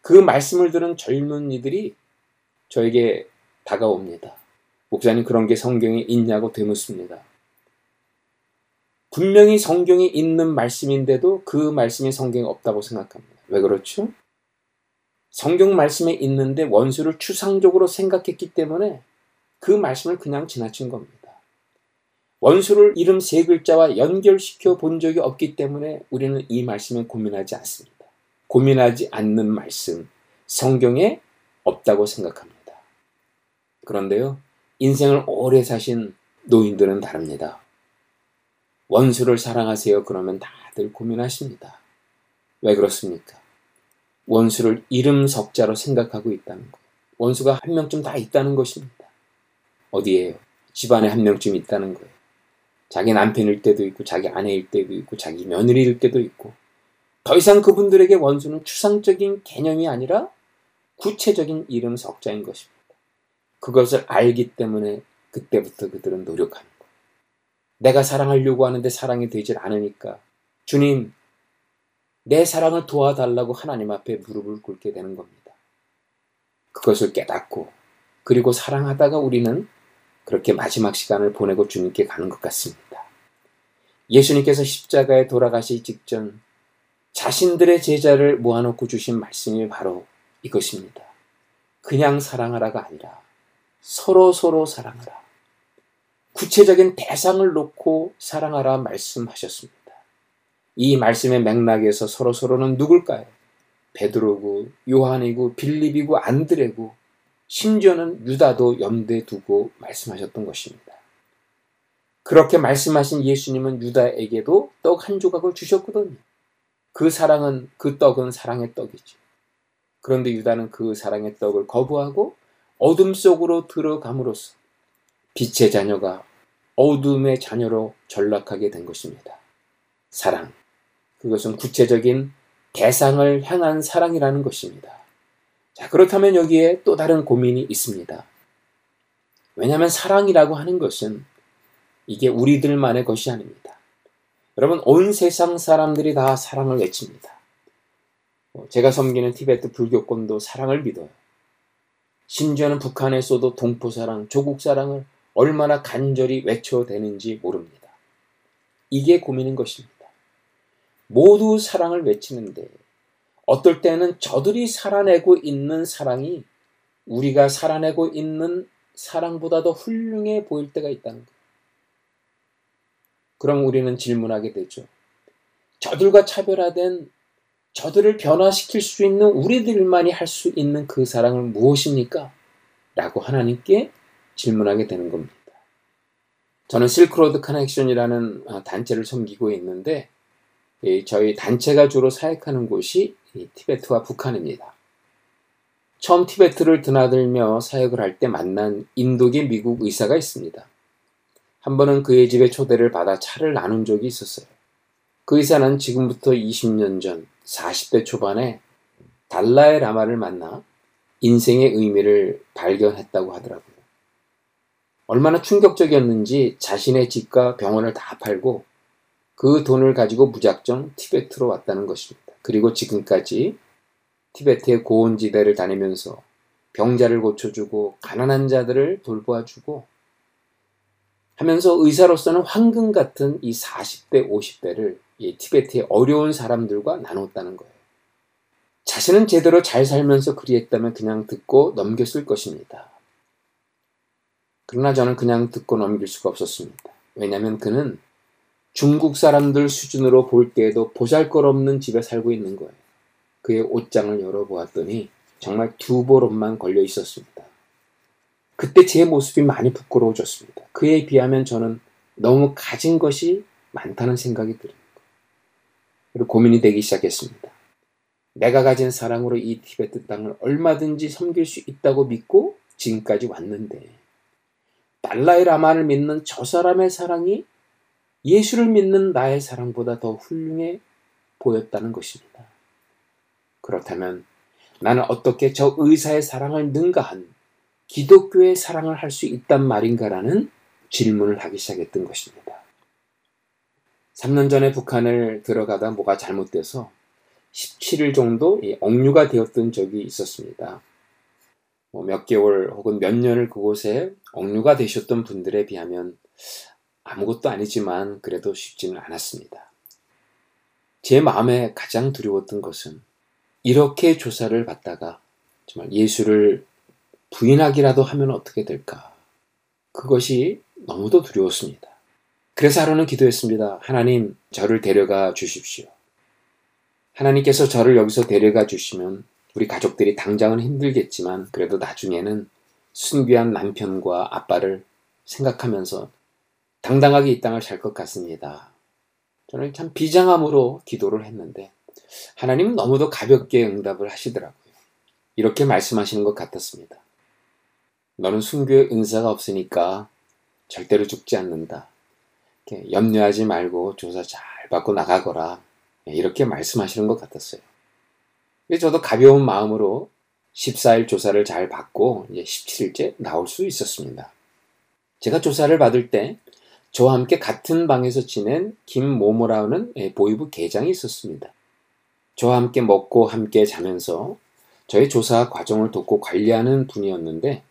그 말씀을 들은 젊은 이들이 저에게 다가옵니다. 목사님 그런 게 성경에 있냐고 되묻습니다. 분명히 성경에 있는 말씀인데도 그 말씀이 성경에 없다고 생각합니다. 왜 그렇죠? 성경 말씀에 있는데 원수를 추상적으로 생각했기 때문에 그 말씀을 그냥 지나친 겁니다. 원수를 이름 세 글자와 연결시켜 본 적이 없기 때문에 우리는 이 말씀에 고민하지 않습니다. 고민하지 않는 말씀, 성경에 없다고 생각합니다. 그런데요, 인생을 오래 사신 노인들은 다릅니다. 원수를 사랑하세요. 그러면 다들 고민하십니다. 왜 그렇습니까? 원수를 이름 석자로 생각하고 있다는 것. 원수가 한 명쯤 다 있다는 것입니다. 어디에요? 집안에 한 명쯤 있다는 거예요. 자기 남편일 때도 있고, 자기 아내일 때도 있고, 자기 며느리일 때도 있고. 더 이상 그분들에게 원수는 추상적인 개념이 아니라 구체적인 이름 석자인 것입니다. 그것을 알기 때문에 그때부터 그들은 노력하는 거예요. 내가 사랑하려고 하는데 사랑이 되질 않으니까 주님, 내 사랑을 도와달라고 하나님 앞에 무릎을 꿇게 되는 겁니다. 그것을 깨닫고 그리고 사랑하다가 우리는 그렇게 마지막 시간을 보내고 주님께 가는 것 같습니다. 예수님께서 십자가에 돌아가시기 직전 자신들의 제자를 모아놓고 주신 말씀이 바로 이것입니다. 그냥 사랑하라가 아니라 서로 서로 사랑하라. 구체적인 대상을 놓고 사랑하라 말씀하셨습니다. 이 말씀의 맥락에서 서로 서로는 누굴까요? 베드로고 요한이고 빌립이고 안드레고 심지어는 유다도 염두에 두고 말씀하셨던 것입니다. 그렇게 말씀하신 예수님은 유다에게도 떡 한 조각을 주셨거든요. 그 사랑은 그 떡은 사랑의 떡이죠. 그런데 유다는 그 사랑의 떡을 거부하고 어둠 속으로 들어감으로써 빛의 자녀가 어둠의 자녀로 전락하게 된 것입니다. 사랑. 그것은 구체적인 대상을 향한 사랑이라는 것입니다. 자, 그렇다면 여기에 또 다른 고민이 있습니다. 왜냐하면 사랑이라고 하는 것은 이게 우리들만의 것이 아닙니다. 여러분, 온 세상 사람들이 다 사랑을 외칩니다. 뭐, 제가 섬기는 티베트 불교권도 사랑을 믿어요. 심지어는 북한에서도 동포사랑, 조국사랑을 얼마나 간절히 외쳐대는지 모릅니다. 이게 고민인 것입니다. 모두 사랑을 외치는데 어떨 때는 저들이 살아내고 있는 사랑이 우리가 살아내고 있는 사랑보다 더 훌륭해 보일 때가 있다는 거예요. 그럼 우리는 질문하게 되죠. 저들과 차별화된 저들을 변화시킬 수 있는 우리들만이 할 수 있는 그 사랑은 무엇입니까? 라고 하나님께 질문하게 되는 겁니다. 저는 실크로드 커넥션이라는 아, 단체를 섬기고 있는데 저희 단체가 주로 사역하는 곳이 티베트와 북한입니다. 처음 티베트를 드나들며 사역을 할 때 만난 인도계 미국 의사가 있습니다. 한 번은 그의 집에 초대를 받아 차를 나눈 적이 있었어요. 그 의사는 지금부터 20년 전 40대 초반에 달라의 라마를 만나 인생의 의미를 발견했다고 하더라고요. 얼마나 충격적이었는지 자신의 집과 병원을 다 팔고 그 돈을 가지고 무작정 티베트로 왔다는 것입니다. 그리고 지금까지 티베트의 고온지대를 다니면서 병자를 고쳐주고 가난한 자들을 돌보아주고 하면서 의사로서는 황금 같은 이 40대, 50대를 이 티베트의 어려운 사람들과 나눴다는 거예요. 자신은 제대로 잘 살면서 그리했다면 그냥 듣고 넘겼을 것입니다. 그러나 저는 그냥 듣고 넘길 수가 없었습니다. 왜냐하면 그는 중국 사람들 수준으로 볼 때에도 보잘 것 없는 집에 살고 있는 거예요. 그의 옷장을 열어보았더니 정말 두 보름만 걸려 있었습니다. 그때 제 모습이 많이 부끄러워졌습니다. 그에 비하면 저는 너무 가진 것이 많다는 생각이 들어요. 그리고 고민이 되기 시작했습니다. 내가 가진 사랑으로 이 티베트 땅을 얼마든지 섬길 수 있다고 믿고 지금까지 왔는데 달라이 라마를 믿는 저 사람의 사랑이 예수를 믿는 나의 사랑보다 더 훌륭해 보였다는 것입니다. 그렇다면 나는 어떻게 저 의사의 사랑을 능가한 기독교의 사랑을 할 수 있단 말인가라는 질문을 하기 시작했던 것입니다. 3년 전에 북한을 들어가다 뭐가 잘못돼서 17일 정도 억류가 되었던 적이 있었습니다. 뭐몇 개월 혹은 몇 년을 그곳에 억류가 되셨던 분들에 비하면 아무것도 아니지만 그래도 쉽지는 않았습니다. 제 마음에 가장 두려웠던 것은 이렇게 조사를 받다가 정말 예수를 부인하기라도 하면 어떻게 될까? 그것이 너무도 두려웠습니다. 그래서 하루는 기도했습니다. 하나님, 저를 데려가 주십시오. 하나님께서 저를 여기서 데려가 주시면 우리 가족들이 당장은 힘들겠지만 그래도 나중에는 순귀한 남편과 아빠를 생각하면서 당당하게 이 땅을 살 것 같습니다. 저는 참 비장함으로 기도를 했는데 하나님은 너무도 가볍게 응답을 하시더라고요. 이렇게 말씀하시는 것 같았습니다. 너는 순교의 은사가 없으니까 절대로 죽지 않는다. 염려하지 말고 조사 잘 받고 나가거라. 이렇게 말씀하시는 것 같았어요. 저도 가벼운 마음으로 14일 조사를 잘 받고 이제 17일째 나올 수 있었습니다. 제가 조사를 받을 때 저와 함께 같은 방에서 지낸 김모모라는 예, 보이부 계장이 있었습니다. 저와 함께 먹고 함께 자면서 저희 조사 과정을 돕고 관리하는 분이었는데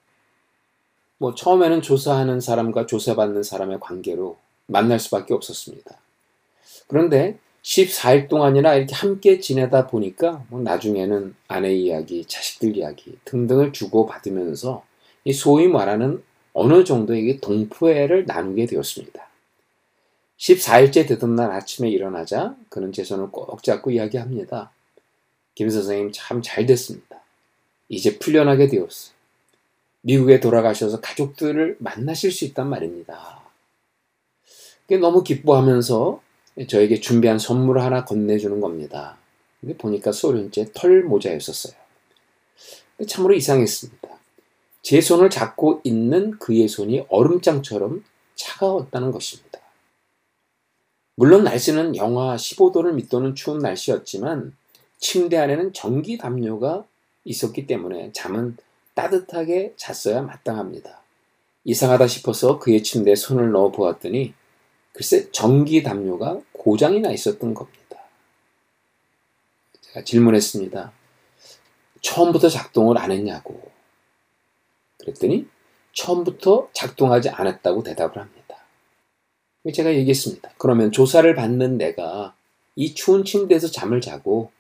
뭐 처음에는 조사하는 사람과 조사받는 사람의 관계로 만날 수밖에 없었습니다. 그런데 14일 동안이나 이렇게 함께 지내다 보니까 뭐 나중에는 아내 이야기, 자식들 이야기 등등을 주고 받으면서 이 소위 말하는 어느 정도의 동포애를 나누게 되었습니다. 14일째 되던 날 아침에 일어나자 그는 제 손을 꼭 잡고 이야기합니다. 김 선생님 참 잘 됐습니다. 이제 풀려나게 되었어. 미국에 돌아가셔서 가족들을 만나실 수 있단 말입니다. 너무 기뻐하면서 저에게 준비한 선물을 하나 건네주는 겁니다. 보니까 소련제 털 모자였었어요. 참으로 이상했습니다. 제 손을 잡고 있는 그의 손이 얼음장처럼 차가웠다는 것입니다. 물론 날씨는 영하 15도를 밑도는 추운 날씨였지만 침대 안에는 전기 담요가 있었기 때문에 잠은 따뜻하게 잤어야 마땅합니다. 이상하다 싶어서 그의 침대에 손을 넣어 보았더니 글쎄 전기 담요가 고장이 나 있었던 겁니다. 제가 질문했습니다. 처음부터 작동을 안 했냐고. 그랬더니 처음부터 작동하지 않았다고 대답을 합니다. 제가 얘기했습니다. 그러면 조사를 받는 내가 이 추운 침대에서 잠을 자고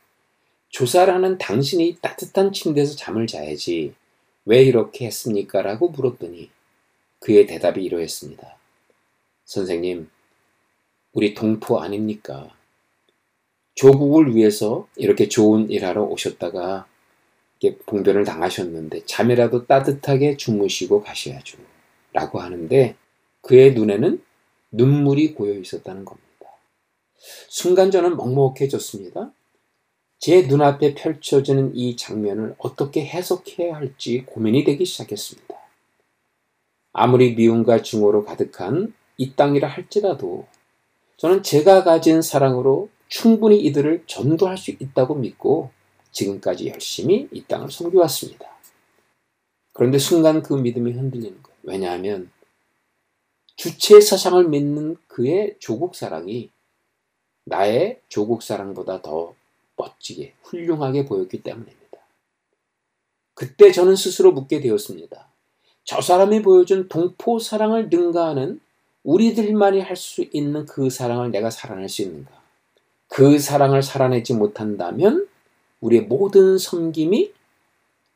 조사를 하는 당신이 따뜻한 침대에서 잠을 자야지 왜 이렇게 했습니까? 라고 물었더니 그의 대답이 이러했습니다. 선생님, 우리 동포 아닙니까? 조국을 위해서 이렇게 좋은 일하러 오셨다가 봉변을 당하셨는데 잠이라도 따뜻하게 주무시고 가셔야죠. 라고 하는데 그의 눈에는 눈물이 고여 있었다는 겁니다. 순간 저는 먹먹해졌습니다. 제 눈앞에 펼쳐지는 이 장면을 어떻게 해석해야 할지 고민이 되기 시작했습니다. 아무리 미움과 증오로 가득한 이 땅이라 할지라도 저는 제가 가진 사랑으로 충분히 이들을 전도할 수 있다고 믿고 지금까지 열심히 이 땅을 섬겨왔습니다. 그런데 순간 그 믿음이 흔들리는 거예요. 왜냐하면 주체 사상을 믿는 그의 조국 사랑이 나의 조국 사랑보다 더 멋지게, 훌륭하게 보였기 때문입니다. 그때 저는 스스로 묻게 되었습니다. 저 사람이 보여준 동포 사랑을 능가하는 우리들만이 할 수 있는 그 사랑을 내가 살아낼 수 있는가? 그 사랑을 살아내지 못한다면 우리의 모든 섬김이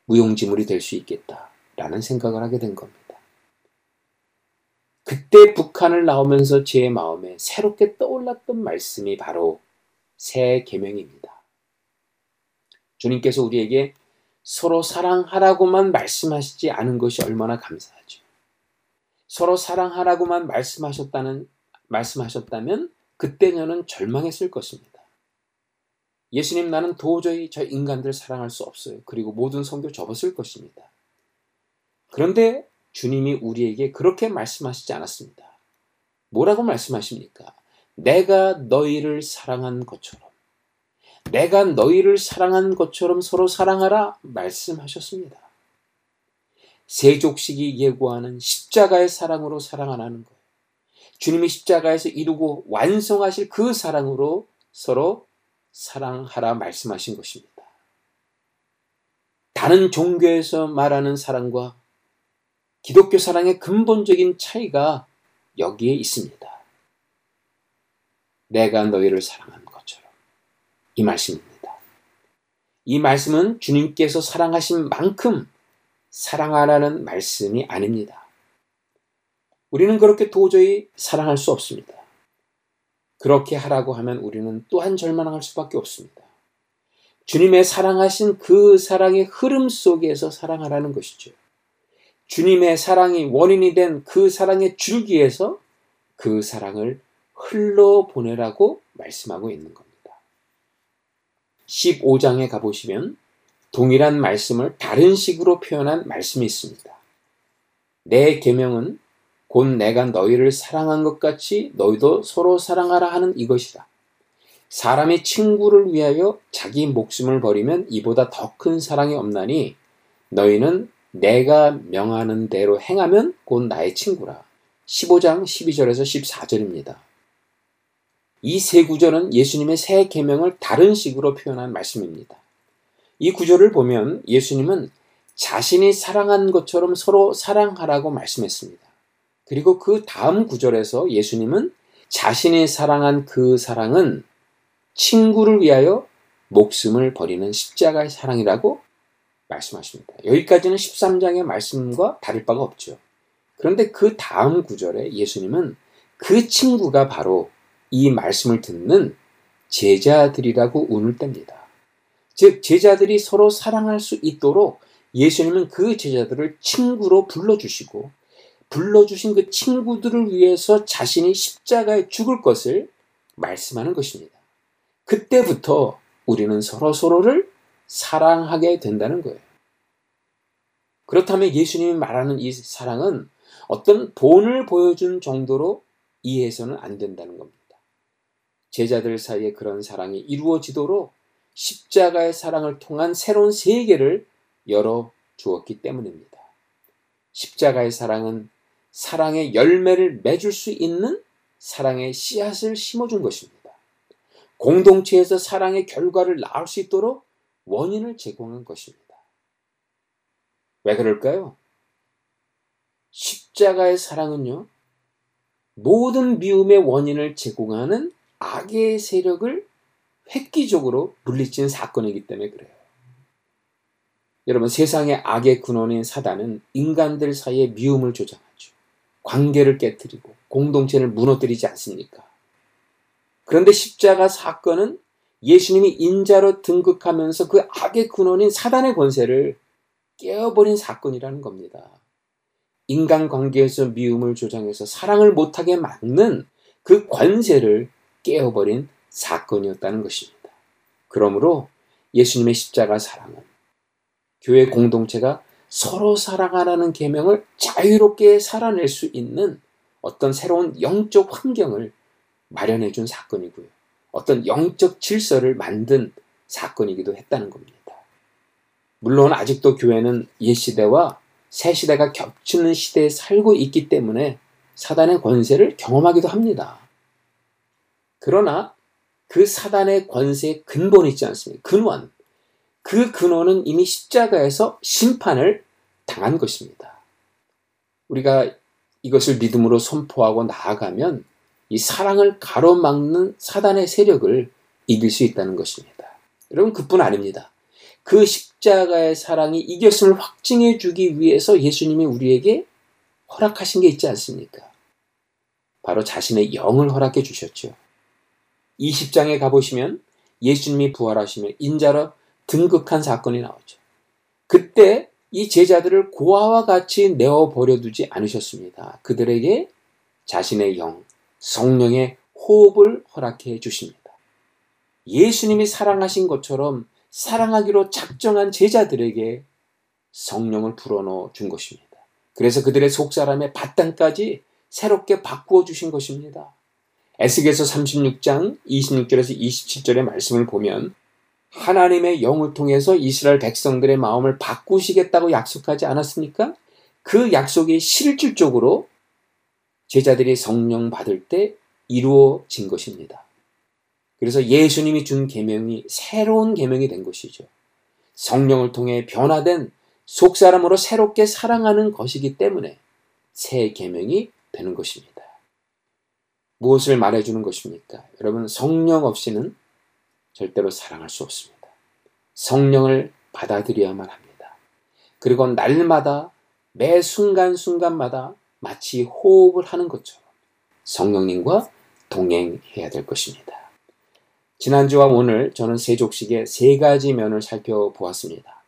무용지물이 될 수 있겠다라는 생각을 하게 된 겁니다. 그때 북한을 나오면서 제 마음에 새롭게 떠올랐던 말씀이 바로 새 계명입니다. 주님께서 우리에게 서로 사랑하라고만 말씀하시지 않은 것이 얼마나 감사하죠. 서로 사랑하라고만 말씀하셨다는 말씀하셨다면 그때 저는 절망했을 것입니다. 예수님 나는 도저히 저 인간들 사랑할 수 없어요. 그리고 모든 성교 접었을 것입니다. 그런데 주님이 우리에게 그렇게 말씀하시지 않았습니다. 뭐라고 말씀하십니까? 내가 너희를 사랑한 것처럼 내가 너희를 사랑한 것처럼 서로 사랑하라 말씀하셨습니다. 세족식이 예고하는 십자가의 사랑으로 사랑하라는 거예요. 주님이 십자가에서 이루고 완성하실 그 사랑으로 서로 사랑하라 말씀하신 것입니다. 다른 종교에서 말하는 사랑과 기독교 사랑의 근본적인 차이가 여기에 있습니다. 내가 너희를 사랑한 것처럼. 이 말씀입니다. 이 말씀은 주님께서 사랑하신 만큼 사랑하라는 말씀이 아닙니다. 우리는 그렇게 도저히 사랑할 수 없습니다. 그렇게 하라고 하면 우리는 또한 절망할 수밖에 없습니다. 주님의 사랑하신 그 사랑의 흐름 속에서 사랑하라는 것이죠. 주님의 사랑이 원인이 된 그 사랑의 줄기에서 그 사랑을 흘러 보내라고 말씀하고 있는 겁니다. 15장에 가보시면 동일한 말씀을 다른 식으로 표현한 말씀이 있습니다. 내 계명은 곧 내가 너희를 사랑한 것 같이 너희도 서로 사랑하라 하는 이것이다. 사람이 친구를 위하여 자기 목숨을 버리면 이보다 더 큰 사랑이 없나니 너희는 내가 명하는 대로 행하면 곧 나의 친구라. 15장 12절에서 14절입니다. 이 세 구절은 예수님의 새 계명을 다른 식으로 표현한 말씀입니다. 이 구절을 보면 예수님은 자신이 사랑한 것처럼 서로 사랑하라고 말씀했습니다. 그리고 그 다음 구절에서 예수님은 자신이 사랑한 그 사랑은 친구를 위하여 목숨을 버리는 십자가의 사랑이라고 말씀하십니다. 여기까지는 13장의 말씀과 다를 바가 없죠. 그런데 그 다음 구절에 예수님은 그 친구가 바로 이 말씀을 듣는 제자들이라고 운을 뗍니다. 즉, 제자들이 서로 사랑할 수 있도록 예수님은 그 제자들을 친구로 불러주시고, 불러주신 그 친구들을 위해서 자신이 십자가에 죽을 것을 말씀하는 것입니다. 그때부터 우리는 서로 서로를 사랑하게 된다는 거예요. 그렇다면 예수님이 말하는 이 사랑은 어떤 본을 보여준 정도로 이해해서는 안 된다는 겁니다. 제자들 사이에 그런 사랑이 이루어지도록 십자가의 사랑을 통한 새로운 세계를 열어 주었기 때문입니다. 십자가의 사랑은 사랑의 열매를 맺을 수 있는 사랑의 씨앗을 심어준 것입니다. 공동체에서 사랑의 결과를 낳을 수 있도록 원인을 제공한 것입니다. 왜 그럴까요? 십자가의 사랑은요, 모든 미움의 원인을 제공하는 악의 세력을 획기적으로 물리친 사건이기 때문에 그래요. 여러분 세상의 악의 근원인 사단은 인간들 사이에 미움을 조장하죠. 관계를 깨뜨리고 공동체를 무너뜨리지 않습니까? 그런데 십자가 사건은 예수님이 인자로 등극하면서 그 악의 근원인 사단의 권세를 깨어버린 사건이라는 겁니다. 인간 관계에서 미움을 조장해서 사랑을 못하게 막는 그 관세를 깨어버린 사건이었다는 것입니다. 그러므로 예수님의 십자가 사랑은 교회 공동체가 서로 사랑하라는 계명을 자유롭게 살아낼 수 있는 어떤 새로운 영적 환경을 마련해 준 사건이고요. 어떤 영적 질서를 만든 사건이기도 했다는 겁니다. 물론 아직도 교회는 옛 시대와 새 시대가 겹치는 시대에 살고 있기 때문에 사단의 권세를 경험하기도 합니다. 그러나 그 사단의 권세의 근본이 있지 않습니까? 근원. 그 근원은 이미 십자가에서 심판을 당한 것입니다. 우리가 이것을 믿음으로 선포하고 나아가면 이 사랑을 가로막는 사단의 세력을 이길 수 있다는 것입니다. 여러분, 그뿐 아닙니다. 그 십자가의 사랑이 이겼음을 확증해 주기 위해서 예수님이 우리에게 허락하신 게 있지 않습니까? 바로 자신의 영을 허락해 주셨죠. 20장에 가보시면 예수님이 부활하시면 인자로 등극한 사건이 나오죠. 그때 이 제자들을 고아와 같이 내어 버려두지 않으셨습니다. 그들에게 자신의 영, 성령의 호흡을 허락해 주십니다. 예수님이 사랑하신 것처럼 사랑하기로 작정한 제자들에게 성령을 불어넣어 준 것입니다. 그래서 그들의 속사람의 바탕까지 새롭게 바꾸어 주신 것입니다. 에스겔서 36장 26절에서 27절의 말씀을 보면 하나님의 영을 통해서 이스라엘 백성들의 마음을 바꾸시겠다고 약속하지 않았습니까? 그 약속이 실질적으로 제자들이 성령 받을 때 이루어진 것입니다. 그래서 예수님이 준 계명이 새로운 계명이 된 것이죠. 성령을 통해 변화된 속사람으로 새롭게 사랑하는 것이기 때문에 새 계명이 되는 것입니다. 무엇을 말해주는 것입니까? 여러분 성령 없이는 절대로 사랑할 수 없습니다. 성령을 받아들여야만 합니다. 그리고 날마다 매 순간순간마다 마치 호흡을 하는 것처럼 성령님과 동행해야 될 것입니다. 지난주와 오늘 저는 세족식의 세 가지 면을 살펴보았습니다.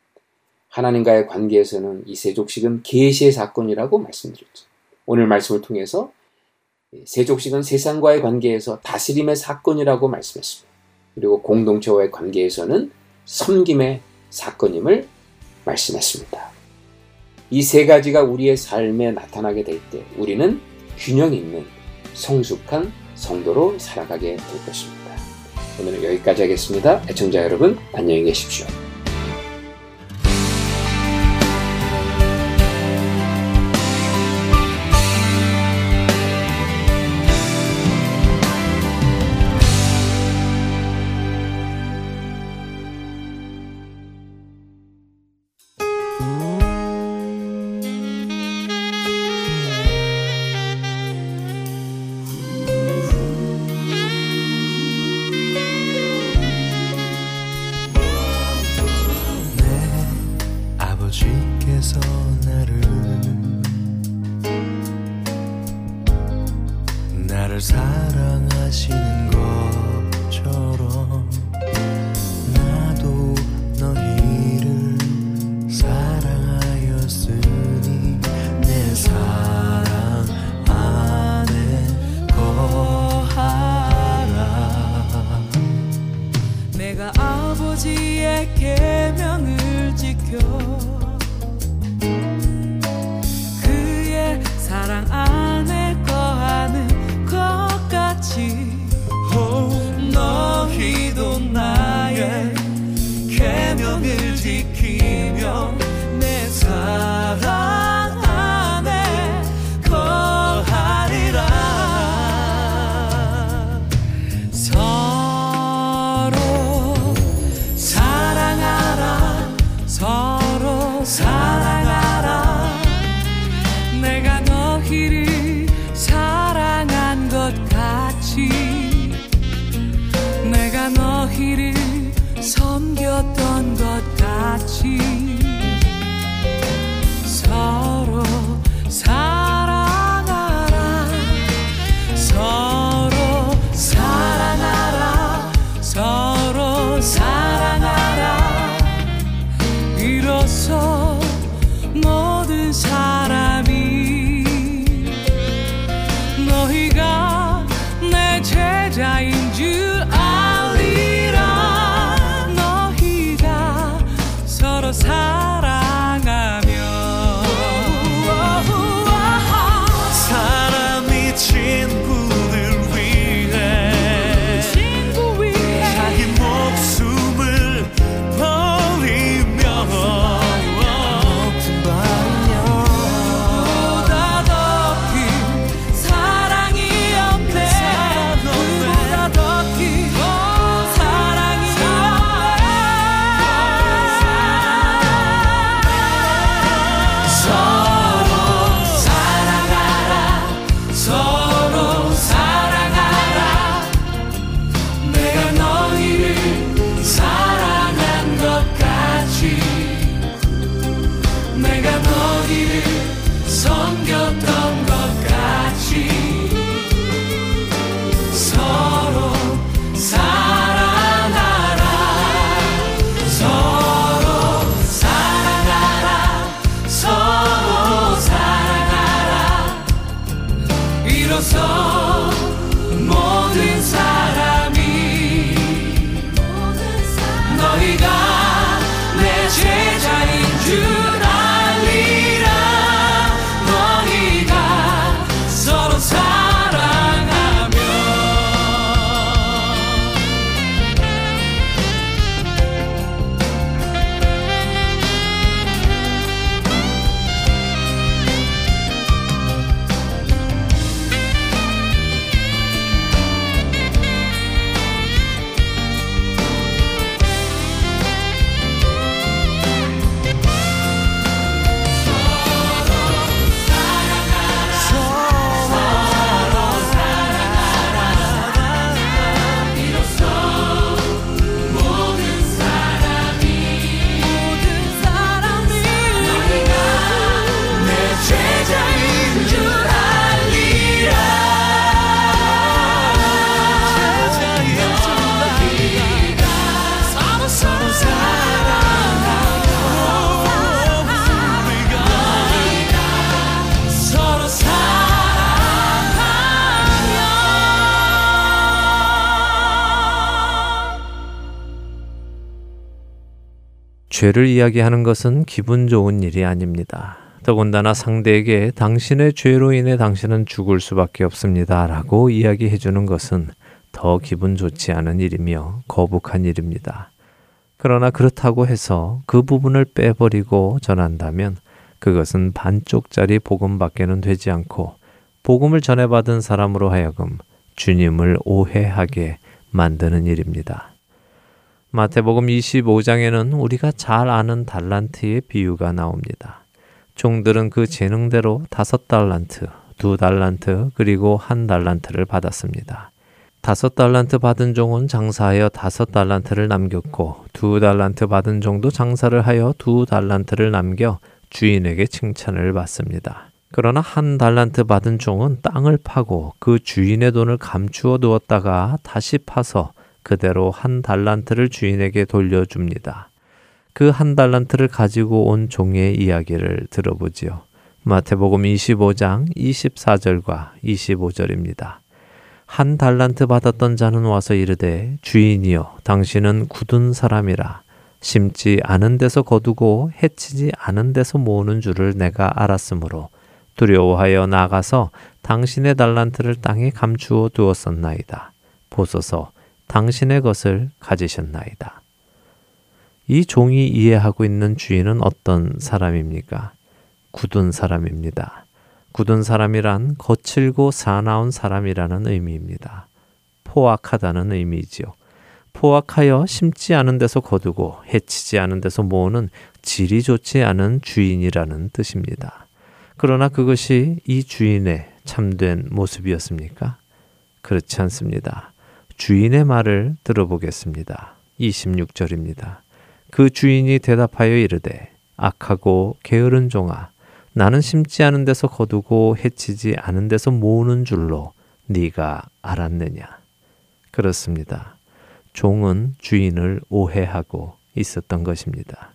하나님과의 관계에서는 이 세족식은 계시의 사건이라고 말씀드렸죠. 오늘 말씀을 통해서 세족식은 세상과의 관계에서 다스림의 사건이라고 말씀했습니다. 그리고 공동체와의 관계에서는 섬김의 사건임을 말씀했습니다. 이 세 가지가 우리의 삶에 나타나게 될 때 우리는 균형 있는 성숙한 성도로 살아가게 될 것입니다. 오늘은 여기까지 하겠습니다. 애청자 여러분, 안녕히 계십시오. 죄를 이야기하는 것은 기분 좋은 일이 아닙니다. 더군다나 상대에게 당신의 죄로 인해 당신은 죽을 수밖에 없습니다. 라고 이야기해 주는 것은 더 기분 좋지 않은 일이며 거북한 일입니다. 그러나 그렇다고 해서 그 부분을 빼버리고 전한다면 그것은 반쪽짜리 복음밖에는 되지 않고 복음을 전해받은 사람으로 하여금 주님을 오해하게 만드는 일입니다. 마태복음 25장에는 우리가 잘 아는 달란트의 비유가 나옵니다. 종들은 그 재능대로 다섯 달란트, 두 달란트, 그리고 한 달란트를 받았습니다. 다섯 달란트 받은 종은 장사하여 다섯 달란트를 남겼고 두 달란트 받은 종도 장사를 하여 두 달란트를 남겨 주인에게 칭찬을 받습니다. 그러나 한 달란트 받은 종은 땅을 파고 그 주인의 돈을 감추어 두었다가 다시 파서 그대로 한 달란트를 주인에게 돌려줍니다. 그 한 달란트를 가지고 온 종의 이야기를 들어보지요. 마태복음 25장 24절과 25절입니다. 한 달란트 받았던 자는 와서 이르되 주인이여 당신은 굳은 사람이라 심지 않은 데서 거두고 해치지 않은 데서 모으는 줄을 내가 알았으므로 두려워하여 나가서 당신의 달란트를 땅에 감추어 두었었나이다. 보소서 당신의 것을 가지셨나이다. 이 종이 이해하고 있는 주인은 어떤 사람입니까? 굳은 사람입니다. 굳은 사람이란 거칠고 사나운 사람이라는 의미입니다. 포악하다는 의미지요. 포악하여 심지 않은 데서 거두고 해치지 않은 데서 모으는 질이 좋지 않은 주인이라는 뜻입니다. 그러나 그것이 이 주인의 참된 모습이었습니까? 그렇지 않습니다. 주인의 말을 들어보겠습니다. 26절입니다. 그 주인이 대답하여 이르되 악하고 게으른 종아 나는 심지 않은 데서 거두고 해치지 않은 데서 모으는 줄로 네가 알았느냐 그렇습니다. 종은 주인을 오해하고 있었던 것입니다.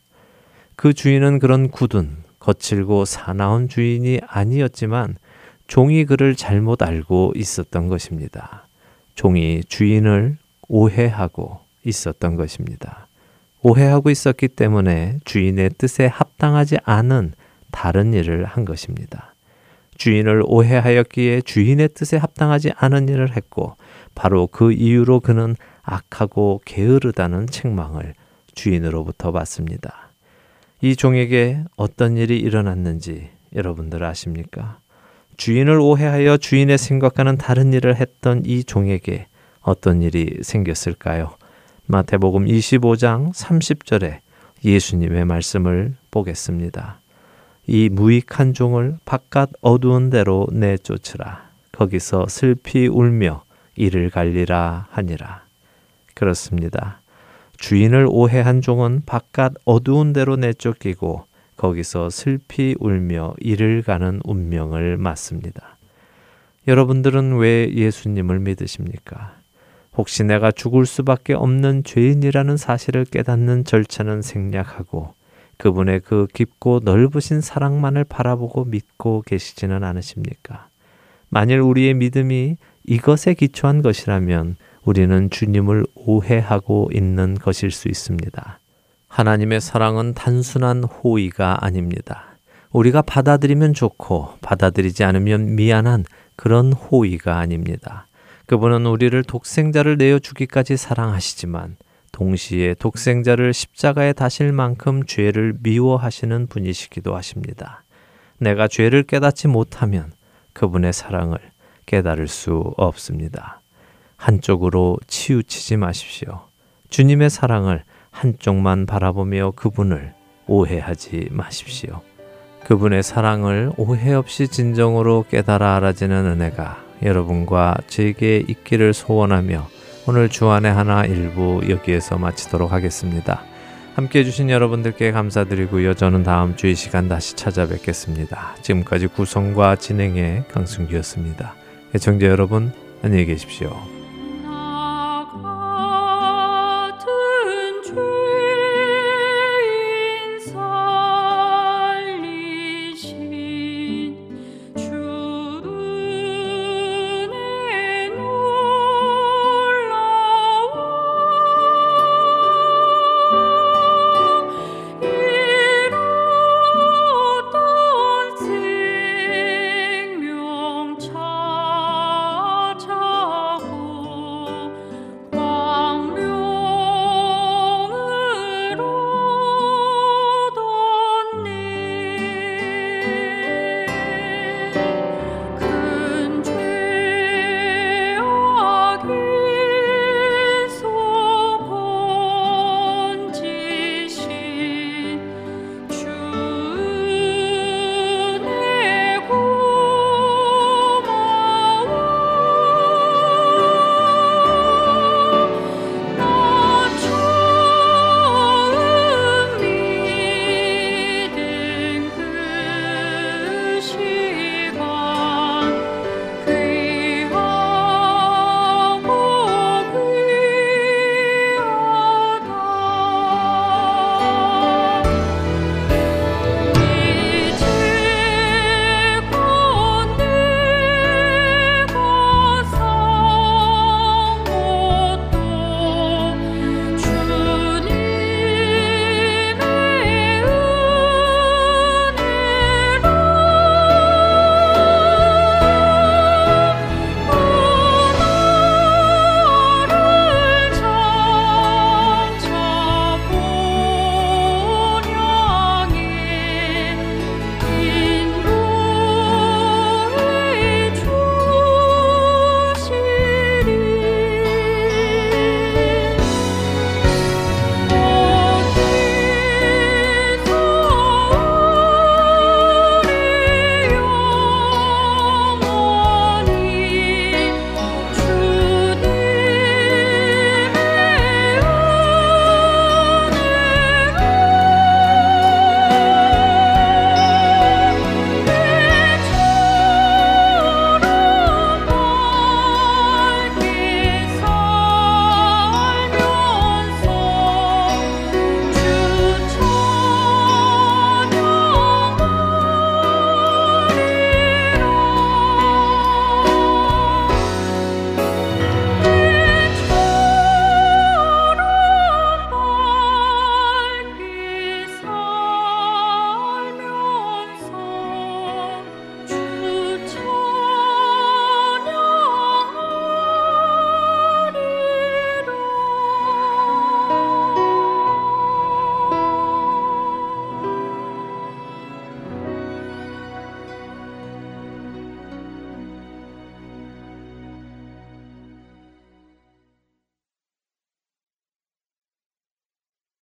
그 주인은 그런 굳은 거칠고 사나운 주인이 아니었지만 종이 그를 잘못 알고 있었던 것입니다. 종이 주인을 오해하고 있었던 것입니다. 오해하고 있었기 때문에 주인의 뜻에 합당하지 않은 다른 일을 한 것입니다. 주인을 오해하였기에 주인의 뜻에 합당하지 않은 일을 했고 바로 그 이유로 그는 악하고 게으르다는 책망을 주인으로부터 받습니다. 이 종에게 어떤 일이 일어났는지 여러분들 아십니까? 주인을 오해하여 주인의 생각과는 다른 일을 했던 이 종에게 어떤 일이 생겼을까요? 마태복음 25장 30절에 예수님의 말씀을 보겠습니다. 이 무익한 종을 바깥 어두운 데로 내쫓으라. 거기서 슬피 울며 이를 갈리라 하니라. 그렇습니다. 주인을 오해한 종은 바깥 어두운 데로 내쫓기고 거기서 슬피 울며 이를 가는 운명을 맞습니다. 여러분들은 왜 예수님을 믿으십니까? 혹시 내가 죽을 수밖에 없는 죄인이라는 사실을 깨닫는 절차는 생략하고 그분의 그 깊고 넓으신 사랑만을 바라보고 믿고 계시지는 않으십니까? 만일 우리의 믿음이 이것에 기초한 것이라면 우리는 주님을 오해하고 있는 것일 수 있습니다. 하나님의 사랑은 단순한 호의가 아닙니다. 우리가 받아들이면 좋고 받아들이지 않으면 미안한 그런 호의가 아닙니다. 그분은 우리를 독생자를 내어 주기까지 사랑하시지만 동시에 독생자를 십자가에 다실 만큼 죄를 미워하시는 분이시기도 하십니다. 내가 죄를 깨닫지 못하면 그분의 사랑을 깨달을 수 없습니다. 한쪽으로 치우치지 마십시오. 주님의 사랑을 한쪽만 바라보며 그분을 오해하지 마십시오. 그분의 사랑을 오해 없이 진정으로 깨달아 알아지는 은혜가 여러분과 제게 있기를 소원하며 오늘 주안의 하나 일부 여기에서 마치도록 하겠습니다. 함께 해주신 여러분들께 감사드리고요. 저는 다음 주 이 시간 다시 찾아뵙겠습니다. 지금까지 구성과 진행의 강승규였습니다. 애청자 여러분 안녕히 계십시오.